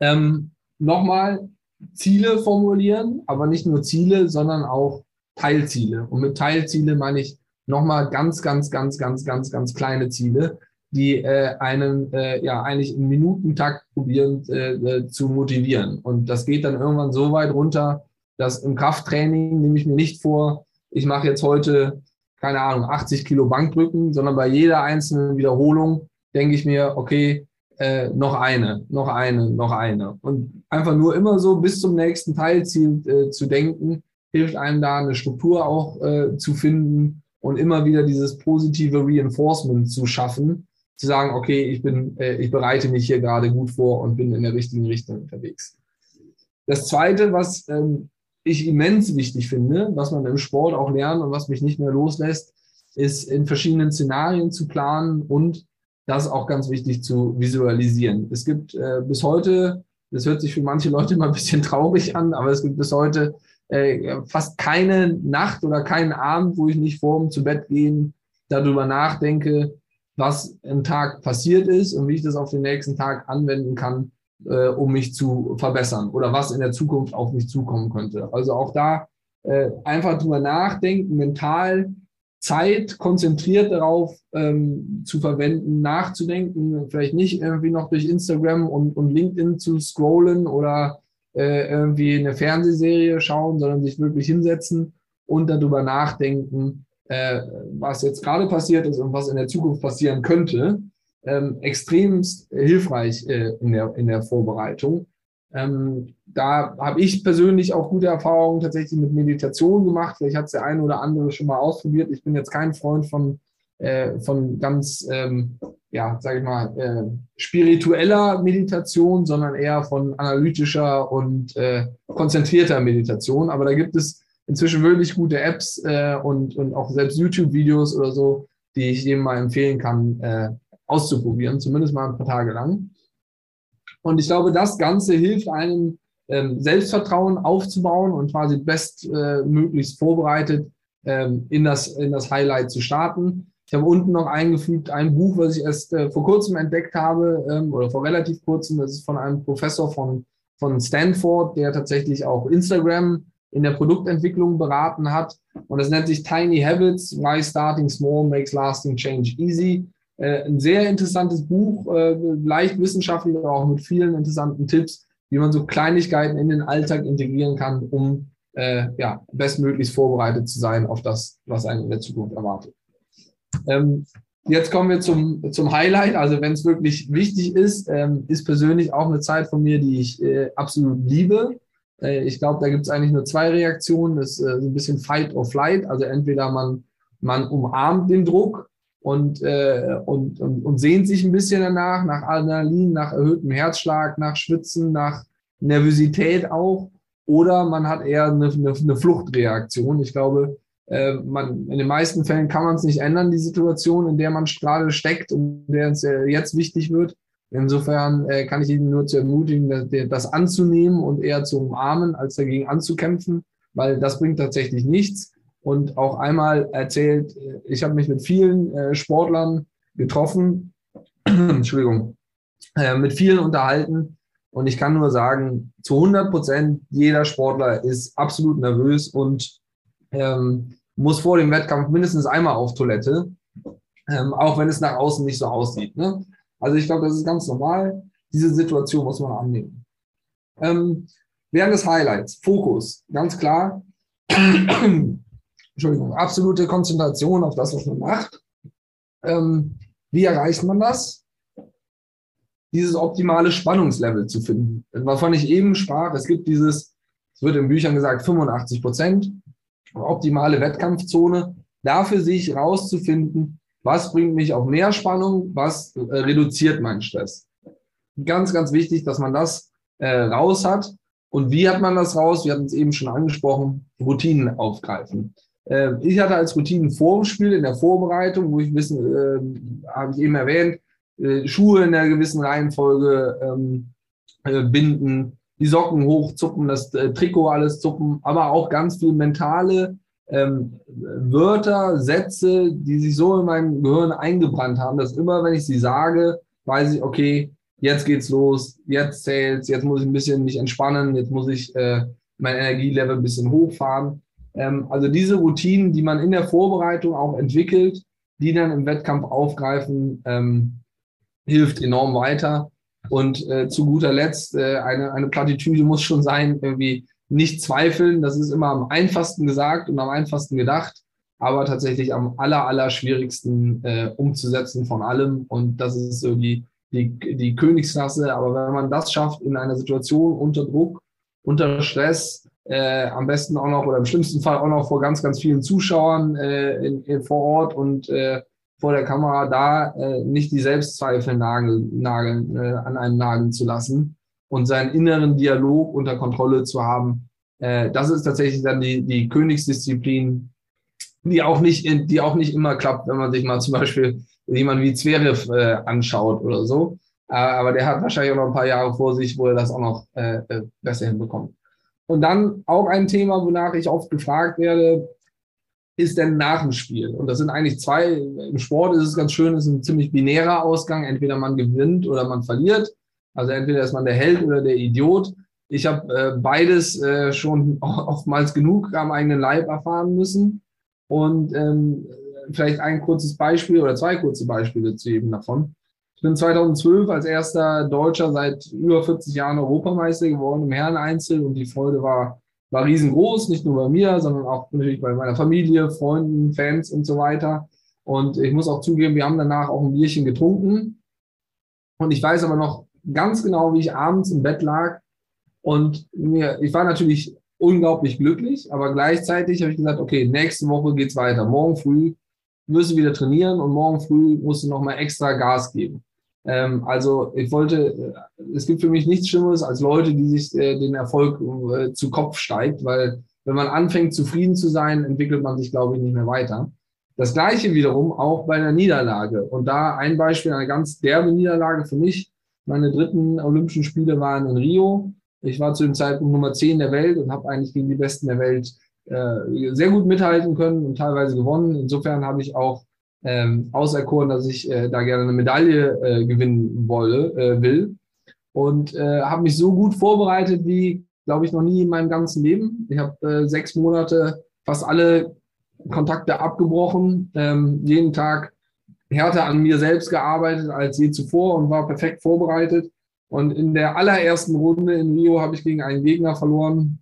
Ähm, Nochmal, Ziele formulieren, aber nicht nur Ziele, sondern auch Teilziele. Und mit Teilziele meine ich nochmal ganz, ganz, ganz, ganz, ganz, ganz kleine Ziele, die äh, einen äh, ja eigentlich im Minutentakt probieren äh, äh, zu motivieren. Und das geht dann irgendwann so weit runter, dass im Krafttraining nehme ich mir nicht vor, ich mache jetzt heute, keine Ahnung, 80 Kilo Bankdrücken, sondern bei jeder einzelnen Wiederholung denke ich mir, okay, äh, noch eine, noch eine, noch eine. Und einfach nur immer so bis zum nächsten Teilziel äh, zu denken, hilft einem da eine Struktur auch äh, zu finden und immer wieder dieses positive Reinforcement zu schaffen, zu sagen, okay, ich bin, äh, ich bereite mich hier gerade gut vor und bin in der richtigen Richtung unterwegs. Das zweite, was ähm, ich immens wichtig finde, was man im Sport auch lernt und was mich nicht mehr loslässt, ist in verschiedenen Szenarien zu planen und das auch ganz wichtig zu visualisieren. Es gibt äh, bis heute, das hört sich für manche Leute immer ein bisschen traurig an, aber es gibt bis heute äh, fast keine Nacht oder keinen Abend, wo ich nicht vor dem zu Bett gehen darüber nachdenke, was im Tag passiert ist und wie ich das auf den nächsten Tag anwenden kann, äh, um mich zu verbessern oder was in der Zukunft auf mich zukommen könnte. Also auch da äh, einfach drüber nachdenken, mental Zeit konzentriert darauf ähm, zu verwenden, nachzudenken, vielleicht nicht irgendwie noch durch Instagram und, und LinkedIn zu scrollen oder äh, irgendwie eine Fernsehserie schauen, sondern sich wirklich hinsetzen und darüber nachdenken, äh, was jetzt gerade passiert ist und was in der Zukunft passieren könnte, ähm, extremst hilfreich äh, in, der, in der Vorbereitung. Ähm, da habe ich persönlich auch gute Erfahrungen tatsächlich mit Meditation gemacht. Vielleicht hat es der eine oder andere schon mal ausprobiert. Ich bin jetzt kein Freund von, äh, von ganz, ähm, ja, sage ich mal, äh, spiritueller Meditation, sondern eher von analytischer und äh, konzentrierter Meditation. Aber da gibt es inzwischen wirklich gute Apps äh, und, und auch selbst YouTube-Videos oder so, die ich jedem mal empfehlen kann, äh, auszuprobieren, zumindest mal ein paar Tage lang. Und ich glaube, das Ganze hilft einem, ähm, Selbstvertrauen aufzubauen und quasi bestmöglichst äh, vorbereitet ähm, in, das, in das Highlight zu starten. Ich habe unten noch eingefügt ein Buch, was ich erst äh, vor kurzem entdeckt habe ähm, oder vor relativ kurzem. Das ist von einem Professor von, von Stanford, der tatsächlich auch Instagram in der Produktentwicklung beraten hat. Und das nennt sich Tiny Habits, Why Starting Small Makes Lasting Change Easy. Äh, ein sehr interessantes Buch, äh, leicht wissenschaftlich, aber auch mit vielen interessanten Tipps, wie man so Kleinigkeiten in den Alltag integrieren kann, um äh, ja, bestmöglichst vorbereitet zu sein auf das, was einen in der Zukunft erwartet. Ähm, jetzt kommen wir zum, zum Highlight. Also wenn es wirklich wichtig ist, ähm, ist persönlich auch eine Zeit von mir, die ich äh, absolut liebe. Äh, ich glaube, da gibt es eigentlich nur zwei Reaktionen. Das ist äh, so ein bisschen Fight or Flight. Also entweder man, man umarmt den Druck und, äh, und, und, und sehnt sich ein bisschen danach, nach Adrenalin, nach erhöhtem Herzschlag, nach Schwitzen, nach Nervosität auch. Oder man hat eher eine, eine, eine Fluchtreaktion. Ich glaube, äh, man, in den meisten Fällen kann man es nicht ändern, die Situation, in der man gerade steckt und der äh, jetzt wichtig wird. Insofern äh, kann ich Ihnen nur zu ermutigen, das, das anzunehmen und eher zu umarmen, als dagegen anzukämpfen, weil das bringt tatsächlich nichts. Und auch einmal erzählt, äh, ich habe mich mit vielen äh, Sportlern getroffen, Entschuldigung, äh, mit vielen unterhalten. Und ich kann nur sagen, zu 100 Prozent jeder Sportler ist absolut nervös und ähm, muss vor dem Wettkampf mindestens einmal auf Toilette, ähm, auch wenn es nach außen nicht so aussieht. Ne? Also ich glaube, das ist ganz normal. Diese Situation muss man annehmen. Ähm, während des Highlights, Fokus, ganz klar. Entschuldigung, absolute Konzentration auf das, was man macht. Ähm, wie erreicht man das? Dieses optimale Spannungslevel zu finden. Wovon ich eben sprach, es gibt dieses, es wird in Büchern gesagt, 85 Prozent, optimale Wettkampfzone. Dafür sich rauszufinden, was bringt mich auf mehr Spannung? Was äh, reduziert meinen Stress? Ganz, ganz wichtig, dass man das äh, raus hat. Und wie hat man das raus? Wir hatten es eben schon angesprochen, Routinen aufgreifen. Äh, ich hatte als Routinen vor dem Spiel in der Vorbereitung, wo ich wissen, äh, habe ich eben erwähnt, äh, Schuhe in einer gewissen Reihenfolge ähm, äh, binden, die Socken hochzuppen, das äh, Trikot alles zuppen, aber auch ganz viel mentale ähm, Wörter, Sätze, die sich so in mein Gehirn eingebrannt haben, dass immer, wenn ich sie sage, weiß ich, okay, jetzt geht's los, jetzt zählt's, jetzt muss ich ein bisschen mich entspannen, jetzt muss ich äh, mein Energielevel ein bisschen hochfahren. Ähm, also diese Routinen, die man in der Vorbereitung auch entwickelt, die dann im Wettkampf aufgreifen, ähm, hilft enorm weiter. Und äh, zu guter Letzt, äh, eine, eine Plattitüde muss schon sein, irgendwie nicht zweifeln. Das ist immer am einfachsten gesagt und am einfachsten gedacht, aber tatsächlich am aller, aller schwierigsten äh, umzusetzen von allem. Und das ist so die, die, die Königsklasse. Aber wenn man das schafft in einer Situation unter Druck, unter Stress, äh, am besten auch noch oder im schlimmsten Fall auch noch vor ganz, ganz vielen Zuschauern äh, in, in, vor Ort und äh, vor der Kamera da äh, nicht die Selbstzweifel nageln, nageln, äh, an einem nageln zu lassen, und seinen inneren Dialog unter Kontrolle zu haben. Äh, das ist tatsächlich dann die, die Königsdisziplin, die auch nicht, die auch nicht immer klappt, wenn man sich mal zum Beispiel jemand wie Zverev äh, anschaut oder so. Äh, aber der hat wahrscheinlich auch noch ein paar Jahre vor sich, wo er das auch noch äh, äh, besser hinbekommt. Und dann auch ein Thema, wonach ich oft gefragt werde, ist denn nach dem Spiel? Und das sind eigentlich zwei, im Sport ist es ganz schön, es ist ein ziemlich binärer Ausgang. Entweder man gewinnt oder man verliert. Also entweder ist man der Held oder der Idiot. Ich habe äh, beides äh, schon oftmals genug am eigenen Leib erfahren müssen. Und ähm, vielleicht ein kurzes Beispiel oder zwei kurze Beispiele zu eben davon. Ich bin 2012 als erster Deutscher seit über 40 Jahren Europameister geworden im Herreneinzel und die Freude war, war riesengroß, nicht nur bei mir, sondern auch natürlich bei meiner Familie, Freunden, Fans und so weiter. Und ich muss auch zugeben, wir haben danach auch ein Bierchen getrunken. Und ich weiß aber noch ganz genau, wie ich abends im Bett lag. Und mir, ich war natürlich unglaublich glücklich, aber gleichzeitig habe ich gesagt, okay, nächste Woche geht's weiter. Morgen früh wirst du wieder trainieren und morgen früh musst du nochmal extra Gas geben. Ähm, also ich wollte, äh, es gibt für mich nichts Schlimmeres als Leute, die sich äh, den Erfolg äh, zu Kopf steigt, weil wenn man anfängt, zufrieden zu sein, entwickelt man sich, glaube ich, nicht mehr weiter. Das gleiche wiederum auch bei einer Niederlage. Und da ein Beispiel, eine ganz derbe Niederlage für mich. Meine dritten Olympischen Spiele waren in Rio. Ich war zu dem Zeitpunkt Nummer 10 der Welt und habe eigentlich gegen die Besten der Welt äh, sehr gut mithalten können und teilweise gewonnen. Insofern habe ich auch ähm, auserkoren, dass ich äh, da gerne eine Medaille äh, gewinnen wolle, äh, will. Und äh, habe mich so gut vorbereitet wie, glaube ich, noch nie in meinem ganzen Leben. Ich habe äh, sechs Monate fast alle Kontakte abgebrochen, ähm, jeden Tag härter an mir selbst gearbeitet als je zuvor und war perfekt vorbereitet. Und in der allerersten Runde in Rio habe ich gegen einen Gegner verloren,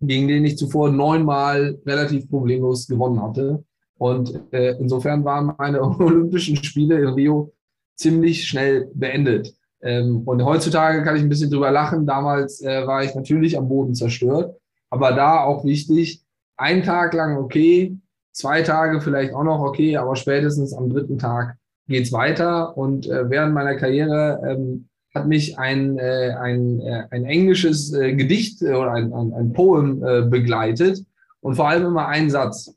gegen den ich zuvor neunmal relativ problemlos gewonnen hatte. Und äh, insofern waren meine Olympischen Spiele in Rio ziemlich schnell beendet. Ähm, und heutzutage kann ich ein bisschen drüber lachen. Damals äh, war ich natürlich am Boden zerstört. Aber da auch wichtig, ein Tag lang okay, zwei Tage vielleicht auch noch okay, aber spätestens am dritten Tag geht's weiter. Und äh, während meiner Karriere ähm, hat mich ein, äh, ein, äh, ein englisches äh, Gedicht äh, oder ein, ein, ein Poem äh, begleitet und vor allem immer ein Satz.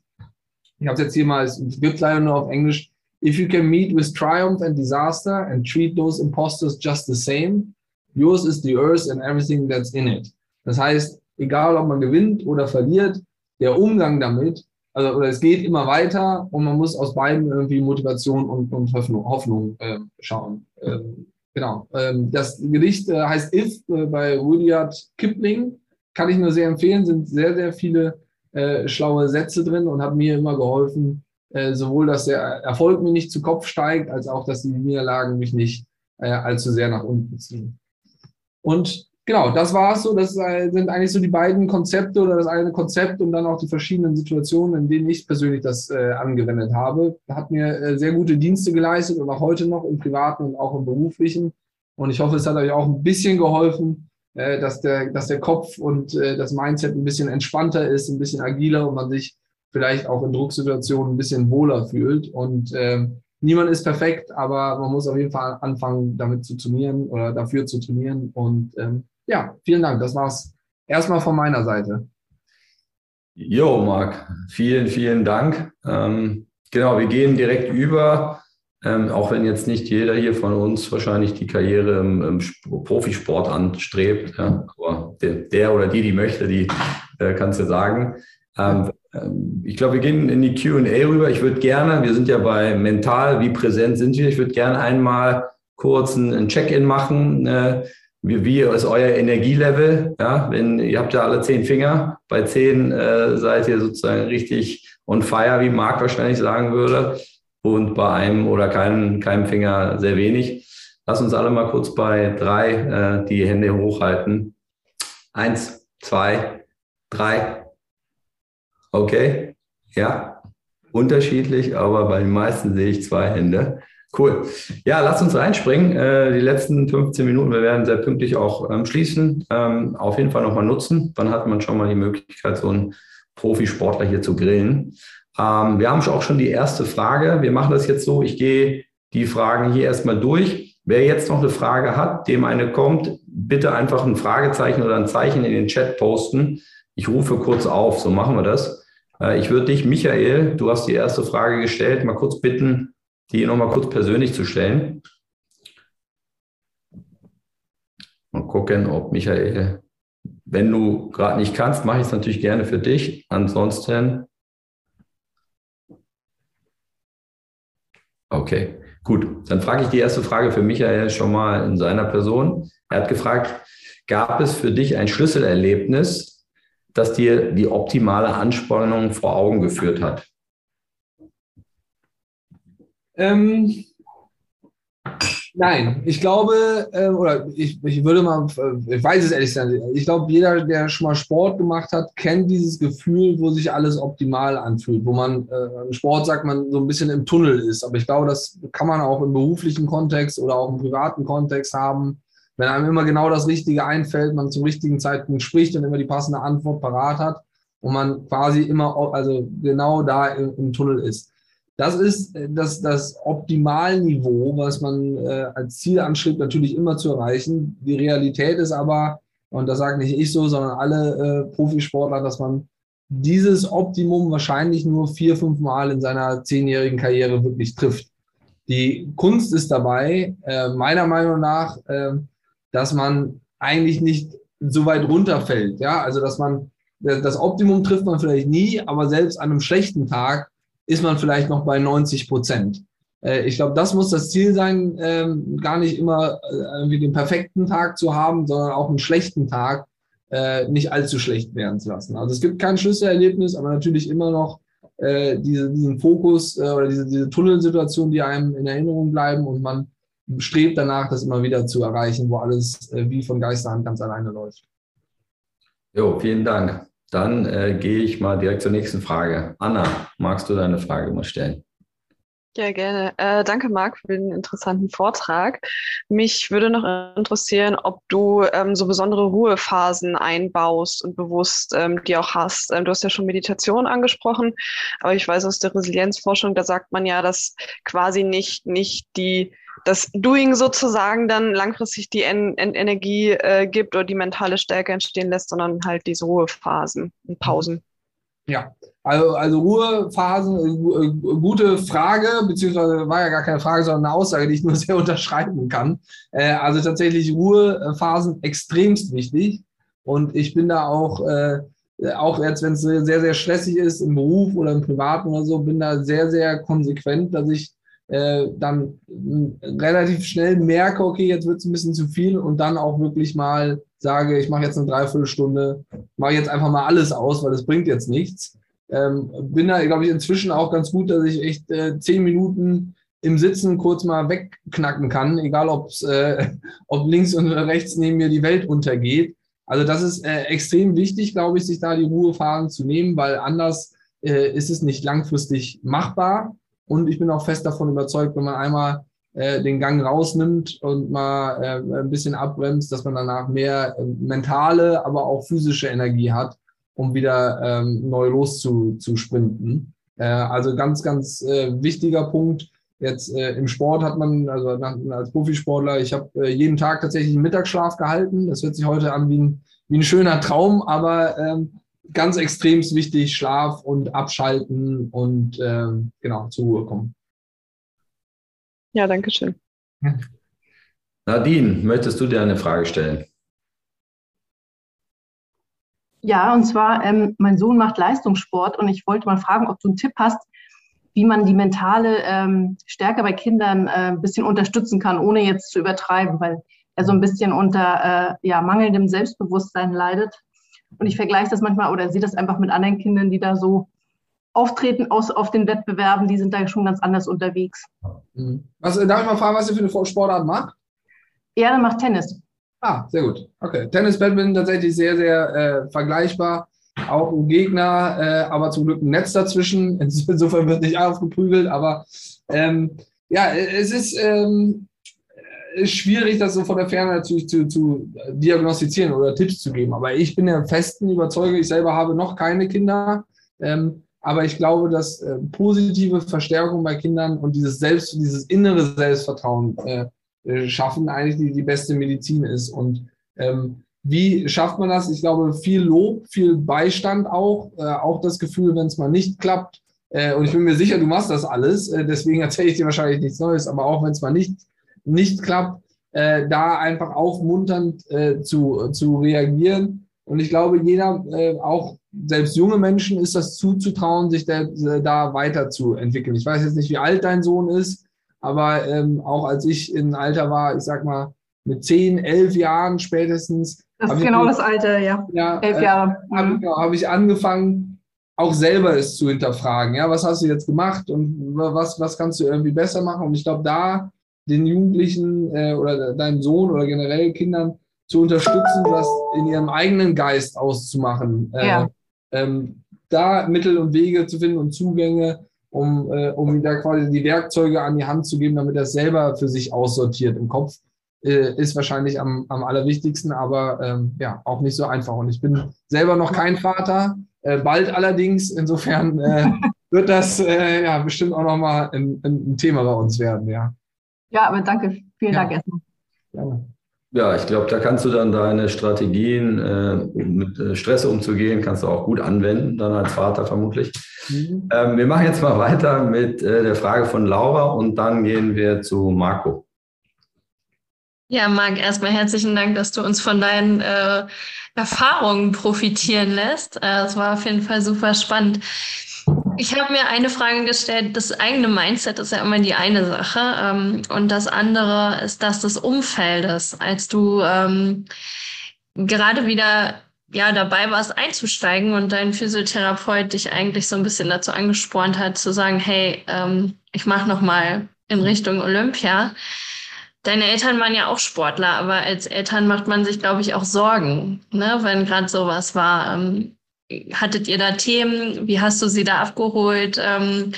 Ich habe es jetzt hier mal, es gibt leider nur auf Englisch. If you can meet with triumph and disaster and treat those imposters just the same, yours is the earth and everything that's in it. Das heißt, egal ob man gewinnt oder verliert, der Umgang damit, also oder es geht immer weiter und man muss aus beiden irgendwie Motivation und, und Hoffnung, Hoffnung äh, schauen. Ähm, genau. Ähm, das Gedicht äh, heißt If äh, bei Rudyard Kipling. Kann ich nur sehr empfehlen, sind sehr, sehr viele äh, schlaue Sätze drin und hat mir immer geholfen, äh, sowohl, dass der Erfolg mir nicht zu Kopf steigt, als auch, dass die Niederlagen mich nicht äh, allzu sehr nach unten ziehen. Und genau, das war es so. Das äh, sind eigentlich so die beiden Konzepte oder das eine Konzept und dann auch die verschiedenen Situationen, in denen ich persönlich das äh, angewendet habe. Hat mir äh, sehr gute Dienste geleistet und auch heute noch im privaten und auch im beruflichen. Und ich hoffe, es hat euch auch ein bisschen geholfen, äh, dass, der, dass der Kopf und äh, das Mindset ein bisschen entspannter ist, ein bisschen agiler und man sich vielleicht auch in Drucksituationen ein bisschen wohler fühlt. Und äh, niemand ist perfekt, aber man muss auf jeden Fall anfangen, damit zu trainieren oder dafür zu trainieren. Und ähm, ja, vielen Dank. Das war's erstmal von meiner Seite. Jo, Marc, vielen, vielen Dank. Ähm, genau, wir gehen direkt über ähm, auch wenn jetzt nicht jeder hier von uns wahrscheinlich die Karriere im, im Profisport anstrebt, ja, aber der, der, oder die, die möchte, die äh, kannst du sagen. Ähm, ich glaube, wir gehen in die QA rüber. Ich würde gerne, wir sind ja bei mental, wie präsent sind wir? Ich würde gerne einmal kurz ein, Check-in machen. Äh, wie, wie ist euer Energielevel? Ja, wenn ihr habt ja alle zehn Finger, bei zehn äh, seid ihr sozusagen richtig on fire, wie Marc wahrscheinlich sagen würde und bei einem oder keinem, keinem Finger sehr wenig. Lass uns alle mal kurz bei drei äh, die Hände hochhalten. Eins, zwei, drei. Okay, ja, unterschiedlich, aber bei den meisten sehe ich zwei Hände. Cool. Ja, lass uns reinspringen. Äh, die letzten 15 Minuten, wir werden sehr pünktlich auch ähm, schließen. Ähm, auf jeden Fall nochmal nutzen. Dann hat man schon mal die Möglichkeit, so einen Profisportler hier zu grillen. Ähm, wir haben auch schon die erste Frage. Wir machen das jetzt so, ich gehe die Fragen hier erstmal durch. Wer jetzt noch eine Frage hat, dem eine kommt, bitte einfach ein Fragezeichen oder ein Zeichen in den Chat posten. Ich rufe kurz auf, so machen wir das. Äh, ich würde dich, Michael, du hast die erste Frage gestellt, mal kurz bitten, die nochmal kurz persönlich zu stellen. Mal gucken, ob Michael, wenn du gerade nicht kannst, mache ich es natürlich gerne für dich. Ansonsten. Okay, gut. Dann frage ich die erste Frage für Michael schon mal in seiner Person. Er hat gefragt, gab es für dich ein Schlüsselerlebnis, das dir die optimale Anspannung vor Augen geführt hat? Ähm, Nein, ich glaube, äh, oder ich, ich würde mal, äh, ich weiß es ehrlich sein, ich glaube, jeder, der schon mal Sport gemacht hat, kennt dieses Gefühl, wo sich alles optimal anfühlt, wo man, äh, im Sport sagt man, so ein bisschen im Tunnel ist. Aber ich glaube, das kann man auch im beruflichen Kontext oder auch im privaten Kontext haben. Wenn einem immer genau das Richtige einfällt, man zum richtigen Zeitpunkt spricht und immer die passende Antwort parat hat und man quasi immer, also genau da im, im Tunnel ist. Das ist äh, das, das Optimalniveau, was man äh, als Ziel anstrebt, natürlich immer zu erreichen. Die Realität ist aber, und das sage nicht ich so, sondern alle äh, Profisportler, dass man dieses Optimum wahrscheinlich nur vier, fünf Mal in seiner zehnjährigen Karriere wirklich trifft. Die Kunst ist dabei, äh, meiner Meinung nach, äh, dass man eigentlich nicht so weit runterfällt. Ja, also dass man das Optimum trifft man vielleicht nie, aber selbst an einem schlechten Tag ist man vielleicht noch bei 90 Prozent. Äh, ich glaube, das muss das Ziel sein, ähm, gar nicht immer äh, irgendwie den perfekten Tag zu haben, sondern auch einen schlechten Tag äh, nicht allzu schlecht werden zu lassen. Also es gibt kein Schlüsselerlebnis, aber natürlich immer noch diese, diesen Fokus oder diese Tunnelsituation, die einem in Erinnerung bleiben und man strebt danach, das immer wieder zu erreichen, wo alles wie von Geisterhand ganz alleine läuft. Jo, vielen Dank. Dann äh, gehe ich mal direkt zur nächsten Frage. Anna, magst du deine Frage mal stellen? Ja, gerne. Äh, danke, Marc, für den interessanten Vortrag. Mich würde noch interessieren, ob du ähm, so besondere Ruhephasen einbaust und bewusst ähm, die auch hast. Ähm, du hast ja schon Meditation angesprochen, aber ich weiß aus der Resilienzforschung, da sagt man ja, dass quasi nicht, nicht die das Doing sozusagen dann langfristig die en en Energie äh, gibt oder die mentale Stärke entstehen lässt, sondern halt diese Ruhephasen und Pausen. Ja, also, also Ruhephasen, äh, äh, gute Frage, beziehungsweise war ja gar keine Frage, sondern eine Aussage, die ich nur sehr unterschreiben kann. Äh, also tatsächlich Ruhephasen extremst wichtig. Und ich bin da auch, äh, auch jetzt, wenn es sehr, sehr stressig ist im Beruf oder im Privaten oder so, bin da sehr, sehr konsequent, dass ich äh, dann relativ schnell merke, okay, jetzt wird es ein bisschen zu viel und dann auch wirklich mal sage, ich mache jetzt eine Dreiviertelstunde, mache jetzt einfach mal alles aus, weil das bringt jetzt nichts. Ähm, bin da, glaube ich, inzwischen auch ganz gut, dass ich echt äh, zehn Minuten im Sitzen kurz mal wegknacken kann, egal ob's, äh, ob links und rechts neben mir die Welt untergeht. Also das ist äh, extrem wichtig, glaube ich, sich da die Ruhephasen zu nehmen, weil anders äh, ist es nicht langfristig machbar. Und ich bin auch fest davon überzeugt, wenn man einmal äh, den Gang rausnimmt und mal äh, ein bisschen abbremst, dass man danach mehr äh, mentale, aber auch physische Energie hat, um wieder ähm, neu loszusprinten. Äh, also ganz, ganz äh, wichtiger Punkt. Jetzt äh, im Sport hat man, also als Profisportler, ich habe äh, jeden Tag tatsächlich einen Mittagsschlaf gehalten. Das hört sich heute an wie ein, wie ein schöner Traum, aber ähm, ganz extrem wichtig, Schlaf und Abschalten und ähm, genau zur Ruhe kommen. Ja, danke schön. Nadine, möchtest du dir eine Frage stellen? Ja, und zwar, ähm, mein Sohn macht Leistungssport und ich wollte mal fragen, ob du einen Tipp hast, wie man die mentale ähm, Stärke bei Kindern äh, ein bisschen unterstützen kann, ohne jetzt zu übertreiben, weil er so ein bisschen unter äh, ja, mangelndem Selbstbewusstsein leidet. Und ich vergleiche das manchmal oder sehe das einfach mit anderen Kindern, die da so auftreten aus, auf den Wettbewerben, die sind da schon ganz anders unterwegs. Mhm. Was, darf ich mal fragen, was ihr für eine Sportart macht? Er macht Tennis. Ah, sehr gut. Okay. Tennis, Badminton tatsächlich sehr, sehr äh, vergleichbar. Auch ein Gegner, äh, aber zum Glück ein Netz dazwischen. Insofern wird nicht aufgeprügelt, aber ähm, ja, es ist, ähm, ist schwierig, das so von der Ferne natürlich zu, zu diagnostizieren oder Tipps zu geben. Aber ich bin der festen Überzeugung, ich selber habe noch keine Kinder. Ähm, aber ich glaube, dass äh, positive Verstärkung bei Kindern und dieses Selbst, dieses innere Selbstvertrauen äh, äh, schaffen eigentlich die, die beste Medizin ist. Und ähm, wie schafft man das? Ich glaube, viel Lob, viel Beistand auch, äh, auch das Gefühl, wenn es mal nicht klappt. Äh, und ich bin mir sicher, du machst das alles. Äh, deswegen erzähle ich dir wahrscheinlich nichts Neues. Aber auch wenn es mal nicht, nicht klappt, äh, da einfach aufmunternd äh, zu, zu reagieren. Und ich glaube, jeder, äh, auch selbst junge Menschen, ist das zuzutrauen, sich da, da weiterzuentwickeln. Ich weiß jetzt nicht, wie alt dein Sohn ist, aber ähm, auch als ich in Alter war, ich sag mal, mit zehn, elf Jahren spätestens. Das ist genau ich, das Alter, ja. ja elf äh, Jahre. Äh, Habe genau, hab ich angefangen, auch selber es zu hinterfragen. Ja, was hast du jetzt gemacht und was, was kannst du irgendwie besser machen? Und ich glaube, da den Jugendlichen äh, oder deinem Sohn oder generell Kindern zu unterstützen, das in ihrem eigenen Geist auszumachen. Äh, ja. Ähm, da Mittel und Wege zu finden und Zugänge, um, äh, um da quasi die Werkzeuge an die Hand zu geben, damit er es selber für sich aussortiert im Kopf, äh, ist wahrscheinlich am, am allerwichtigsten, aber ähm, ja, auch nicht so einfach. Und ich bin selber noch kein Vater, äh, bald allerdings. Insofern äh, wird das äh, ja bestimmt auch nochmal ein, ein Thema bei uns werden, ja. Ja, aber danke. Vielen ja. Dank erstmal. Gerne. Ja, ich glaube, da kannst du dann deine Strategien, äh, mit äh, Stress umzugehen, kannst du auch gut anwenden, dann als Vater vermutlich. Mhm. Ähm, wir machen jetzt mal weiter mit äh, der Frage von Laura und dann gehen wir zu Marco. Ja, Marc, erstmal herzlichen Dank, dass du uns von deinen äh, Erfahrungen profitieren lässt. Äh, es war auf jeden Fall super spannend. Ich habe mir eine Frage gestellt. Das eigene Mindset ist ja immer die eine Sache. Ähm, und das andere ist das des Umfeldes. Als du ähm, gerade wieder ja, dabei warst, einzusteigen und dein Physiotherapeut dich eigentlich so ein bisschen dazu angespornt hat, zu sagen, hey, ähm, ich mache noch mal in Richtung Olympia. Deine Eltern waren ja auch Sportler, aber als Eltern macht man sich, glaube ich, auch Sorgen, ne, wenn gerade sowas war. Ähm, hattet ihr da Themen? Wie hast du sie da abgeholt? Ähm,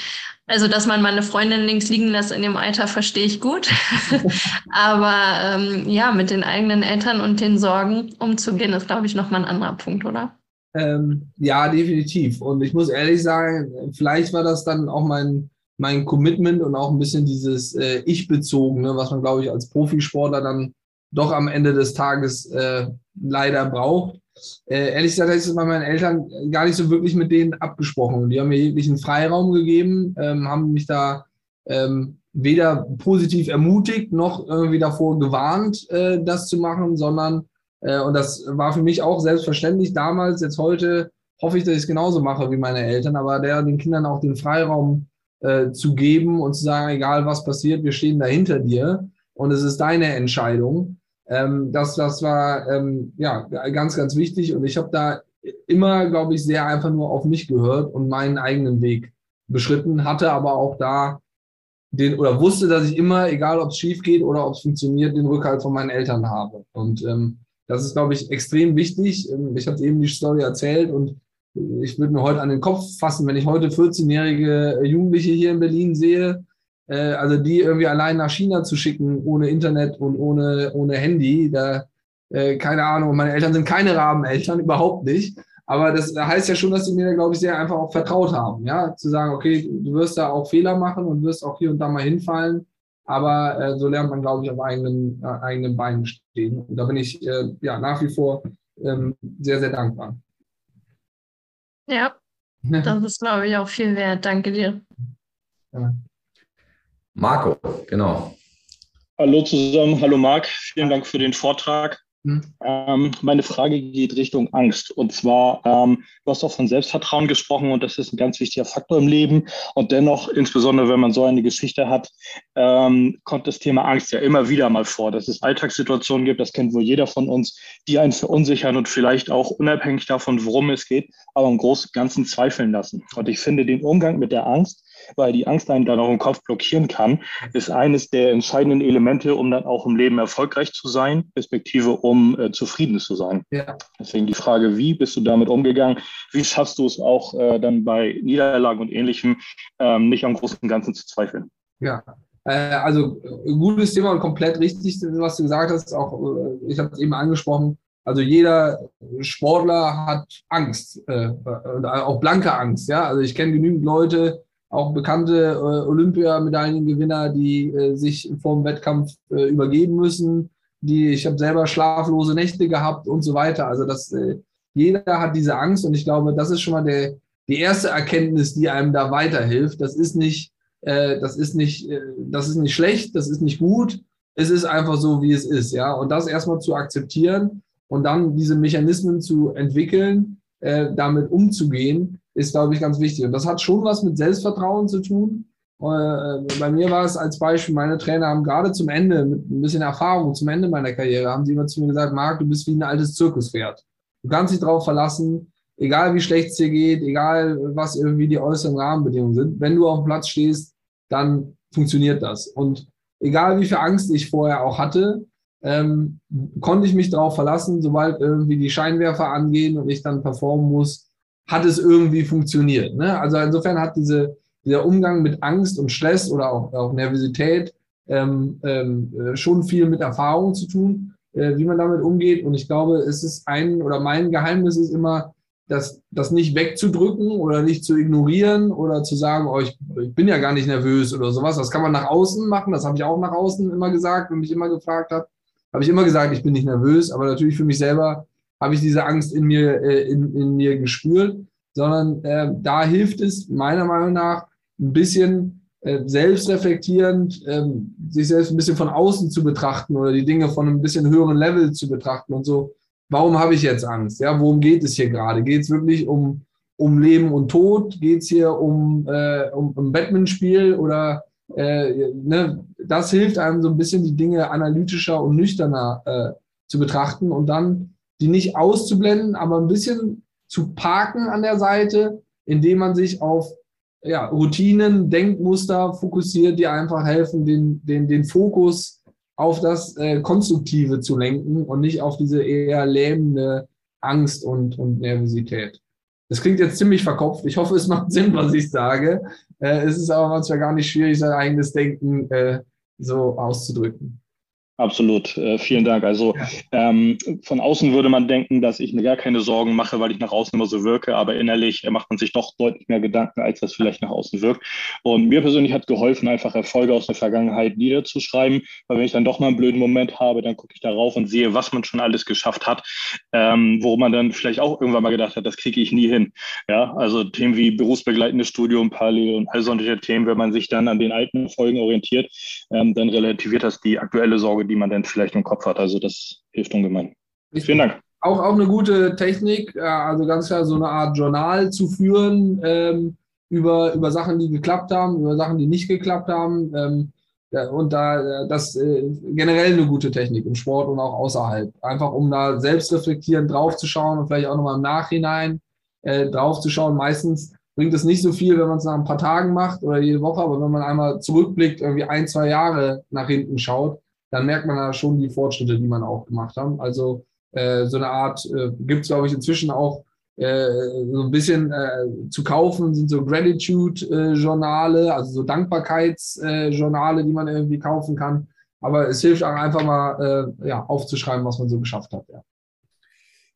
also, dass man meine Freundin links liegen lässt in dem Alter, verstehe ich gut. Aber ähm, ja, mit den eigenen Eltern und den Sorgen umzugehen, ist, glaube ich, nochmal ein anderer Punkt, oder? Ähm, ja, definitiv. Und ich muss ehrlich sagen, vielleicht war das dann auch mein, mein Commitment und auch ein bisschen dieses äh, Ich-bezogene, was man, glaube ich, als Profisportler dann doch am Ende des Tages äh, leider braucht. Äh, ehrlich gesagt, habe ich das bei meinen Eltern gar nicht so wirklich mit denen abgesprochen. Die haben mir jeglichen Freiraum gegeben, ähm, haben mich da ähm, weder positiv ermutigt noch irgendwie davor gewarnt, äh, das zu machen, sondern, äh, und das war für mich auch selbstverständlich damals, jetzt heute hoffe ich, dass ich es genauso mache wie meine Eltern, aber der den Kindern auch den Freiraum äh, zu geben und zu sagen, egal was passiert, wir stehen da hinter dir und es ist deine Entscheidung. Ähm, das, das war ähm, ja ganz, ganz wichtig und ich habe da immer, glaube ich, sehr einfach nur auf mich gehört und meinen eigenen Weg beschritten, hatte aber auch da den oder wusste, dass ich immer, egal ob es schief geht oder ob es funktioniert, den Rückhalt von meinen Eltern habe. Und ähm, das ist, glaube ich, extrem wichtig. Ähm, ich habe eben die Story erzählt und ich würde mir heute an den Kopf fassen, wenn ich heute 14-jährige Jugendliche hier in Berlin sehe, äh, also die irgendwie allein nach China zu schicken, ohne Internet und ohne, ohne Handy, da, äh, keine Ahnung, meine Eltern sind keine Rabeneltern, überhaupt nicht. Aber das heißt ja schon, dass sie mir, glaube ich, sehr einfach auch vertraut haben, ja, zu sagen, okay, du wirst da auch Fehler machen und wirst auch hier und da mal hinfallen, aber äh, so lernt man, glaube ich, auf eigenen, äh, eigenen Beinen stehen. Und da bin ich äh, ja nach wie vor ähm, sehr, sehr dankbar. Ja, das ist, glaube ich, auch viel wert. Danke dir. Ja. Marco, genau. Hallo zusammen, hallo Marc, vielen Dank für den Vortrag. Hm. Ähm, meine Frage geht Richtung Angst. Und zwar, ähm, du hast auch von Selbstvertrauen gesprochen und das ist ein ganz wichtiger Faktor im Leben. Und dennoch, insbesondere wenn man so eine Geschichte hat, ähm, kommt das Thema Angst ja immer wieder mal vor, dass es Alltagssituationen gibt, das kennt wohl jeder von uns, die einen verunsichern und vielleicht auch unabhängig davon, worum es geht, aber im Großen und Ganzen zweifeln lassen. Und ich finde den Umgang mit der Angst weil die Angst einen dann auch im Kopf blockieren kann, ist eines der entscheidenden Elemente, um dann auch im Leben erfolgreich zu sein, respektive um äh, zufrieden zu sein. Ja. Deswegen die Frage, wie bist du damit umgegangen? Wie schaffst du es auch äh, dann bei Niederlagen und Ähnlichem ähm, nicht am Großen und Ganzen zu zweifeln? Ja, äh, also gutes Thema und komplett richtig, was du gesagt hast. Auch äh, ich habe es eben angesprochen. Also jeder Sportler hat Angst, äh, auch blanke Angst. Ja, also ich kenne genügend Leute, auch bekannte äh, Olympiamedaillengewinner, die äh, sich vor dem Wettkampf äh, übergeben müssen, die, ich habe selber schlaflose Nächte gehabt und so weiter. Also das, äh, jeder hat diese Angst und ich glaube, das ist schon mal der, die erste Erkenntnis, die einem da weiterhilft. Das ist nicht, äh, das ist nicht, äh, das ist nicht schlecht, das ist nicht gut. Es ist einfach so, wie es ist, ja. Und das erstmal zu akzeptieren und dann diese Mechanismen zu entwickeln, damit umzugehen, ist, glaube ich, ganz wichtig. Und das hat schon was mit Selbstvertrauen zu tun. Äh, bei mir war es als Beispiel, meine Trainer haben gerade zum Ende, mit ein bisschen Erfahrung, zum Ende meiner Karriere, haben sie immer zu mir gesagt, Marc, du bist wie ein altes Zirkuspferd. Du kannst dich darauf verlassen, egal wie schlecht es dir geht, egal was irgendwie die äußeren Rahmenbedingungen sind. Wenn du auf dem Platz stehst, dann funktioniert das. Und egal wie viel Angst ich vorher auch hatte, ähm, konnte ich mich darauf verlassen, sobald irgendwie die Scheinwerfer angehen und ich dann performen muss, hat es irgendwie funktioniert. Ne? Also insofern hat diese, dieser Umgang mit Angst und Stress oder auch, auch Nervosität ähm, ähm, äh, schon viel mit Erfahrung zu tun, äh, wie man damit umgeht. Und ich glaube, es ist ein oder mein Geheimnis ist immer, das, das nicht wegzudrücken oder nicht zu ignorieren oder zu sagen, oh, ich, ich bin ja gar nicht nervös oder sowas. Das kann man nach außen machen. Das habe ich auch nach außen immer gesagt, wenn mich immer gefragt hat. Habe ich immer gesagt, ich bin nicht nervös, aber natürlich für mich selber habe ich diese Angst in mir, äh, in, in mir gespürt, sondern äh, da hilft es meiner Meinung nach ein bisschen äh, selbstreflektierend, äh, sich selbst ein bisschen von außen zu betrachten oder die Dinge von einem bisschen höheren Level zu betrachten und so. Warum habe ich jetzt Angst? Ja, worum geht es hier gerade? Geht es wirklich um, um Leben und Tod? Geht es hier um, äh, um, um Batman-Spiel oder äh, ne? das hilft einem so ein bisschen die Dinge analytischer und nüchterner äh, zu betrachten und dann die nicht auszublenden, aber ein bisschen zu parken an der Seite, indem man sich auf ja, Routinen, Denkmuster fokussiert, die einfach helfen, den, den, den Fokus auf das äh, Konstruktive zu lenken und nicht auf diese eher lähmende Angst und, und Nervosität. Das klingt jetzt ziemlich verkopft. Ich hoffe, es macht Sinn, was ich sage. Äh, es ist aber manchmal gar nicht schwierig, sein eigenes Denken äh, so auszudrücken. Absolut, äh, vielen Dank. Also ähm, von außen würde man denken, dass ich mir gar keine Sorgen mache, weil ich nach außen immer so wirke, aber innerlich macht man sich doch deutlich mehr Gedanken, als das vielleicht nach außen wirkt. Und mir persönlich hat geholfen, einfach Erfolge aus der Vergangenheit niederzuschreiben, weil wenn ich dann doch mal einen blöden Moment habe, dann gucke ich darauf und sehe, was man schon alles geschafft hat, ähm, wo man dann vielleicht auch irgendwann mal gedacht hat, das kriege ich nie hin. Ja, also Themen wie berufsbegleitendes Studium, Parallel und all solche Themen, wenn man sich dann an den alten Folgen orientiert, ähm, dann relativiert das die aktuelle Sorge Sorge, die man dann vielleicht im Kopf hat. Also das hilft ungemein. Vielen Dank. Auch, auch eine gute Technik, also ganz klar so eine Art Journal zu führen ähm, über, über Sachen, die geklappt haben, über Sachen, die nicht geklappt haben. Ähm, ja, und da das äh, generell eine gute Technik im Sport und auch außerhalb. Einfach um da selbst reflektierend drauf zu schauen und vielleicht auch nochmal im Nachhinein äh, drauf zu schauen. Meistens bringt es nicht so viel, wenn man es nach ein paar Tagen macht oder jede Woche, aber wenn man einmal zurückblickt, irgendwie ein, zwei Jahre nach hinten schaut, dann merkt man da schon die Fortschritte, die man auch gemacht hat. Also äh, so eine Art äh, gibt es, glaube ich, inzwischen auch äh, so ein bisschen äh, zu kaufen, sind so Gratitude-Journale, also so Dankbarkeitsjournale, die man irgendwie kaufen kann. Aber es hilft auch einfach mal äh, ja, aufzuschreiben, was man so geschafft hat. Ja.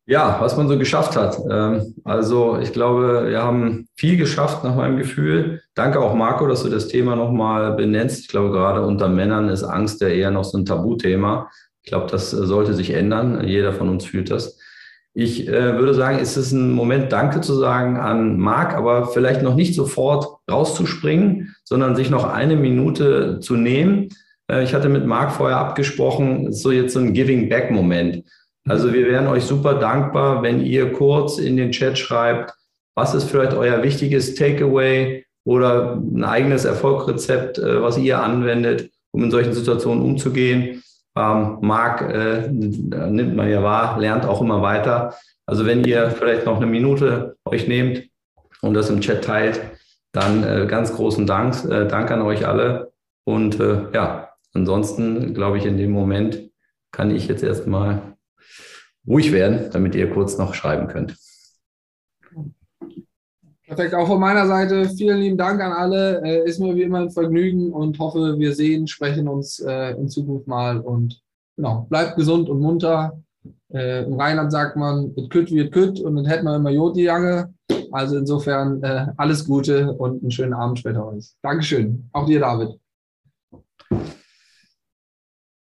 Ja, was man so geschafft hat. Ähm, also ich glaube, wir haben viel geschafft nach meinem Gefühl. Danke auch Marco, dass du das Thema nochmal benennst. Ich glaube, gerade unter Männern ist Angst ja eher noch so ein Tabuthema. Ich glaube, das äh, sollte sich ändern. Jeder von uns fühlt das. Ich äh, würde sagen, ist es ein Moment, Danke zu sagen an Marc, aber vielleicht noch nicht sofort rauszuspringen, sondern sich noch eine Minute zu nehmen. Äh, ich hatte mit Marc vorher abgesprochen, so jetzt so ein Giving-Back-Moment. Also wir wären euch super dankbar, wenn ihr kurz in den Chat schreibt, was ist vielleicht euer wichtiges Takeaway oder ein eigenes Erfolgsrezept, äh, was ihr anwendet, um in solchen Situationen umzugehen. Ähm, Marc äh, nimmt man ja wahr, lernt auch immer weiter. Also wenn ihr vielleicht noch eine Minute euch nehmt und das im Chat teilt, dann äh, ganz großen Dank. Äh, Dank an euch alle. Und äh, ja, ansonsten glaube ich, in dem Moment kann ich jetzt erstmal ruhig werden, damit ihr kurz noch schreiben könnt. Perfekt, auch von meiner Seite vielen lieben Dank an alle. Äh, ist mir wie immer ein Vergnügen und hoffe, wir sehen, sprechen uns äh, in Zukunft mal und genau, bleibt gesund und munter. Äh, Im Rheinland sagt man, it could wie it could und dann hätten wir immer Jodi Jange. Also insofern alles Gute und einen schönen Abend später euch. Dankeschön. Auch dir, David.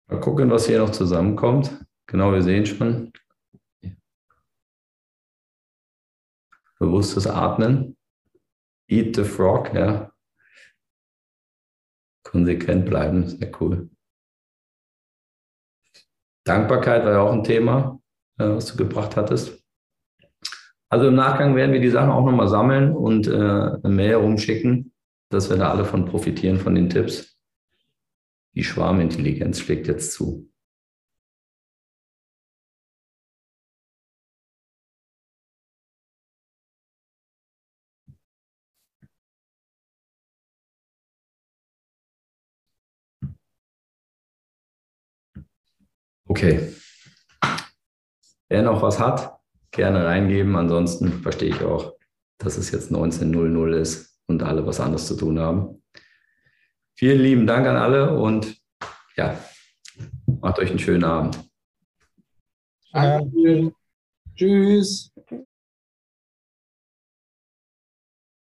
Mal gucken, was hier noch zusammenkommt. Genau, wir sehen schon. Bewusstes Atmen. Eat the Frog, ja. Konsequent bleiben, sehr cool. Dankbarkeit war ja auch ein Thema, äh, was du gebracht hattest. Also im Nachgang werden wir die Sachen auch nochmal sammeln und äh, eine Mail rumschicken, dass wir da alle von profitieren, von den Tipps. Die Schwarmintelligenz schlägt jetzt zu. Okay. Wer noch was hat, gerne reingeben. Ansonsten verstehe ich auch, dass es jetzt 19.00 ist und alle was anderes zu tun haben. Vielen lieben Dank an alle und ja, macht euch einen schönen Abend. Danke. Tschüss.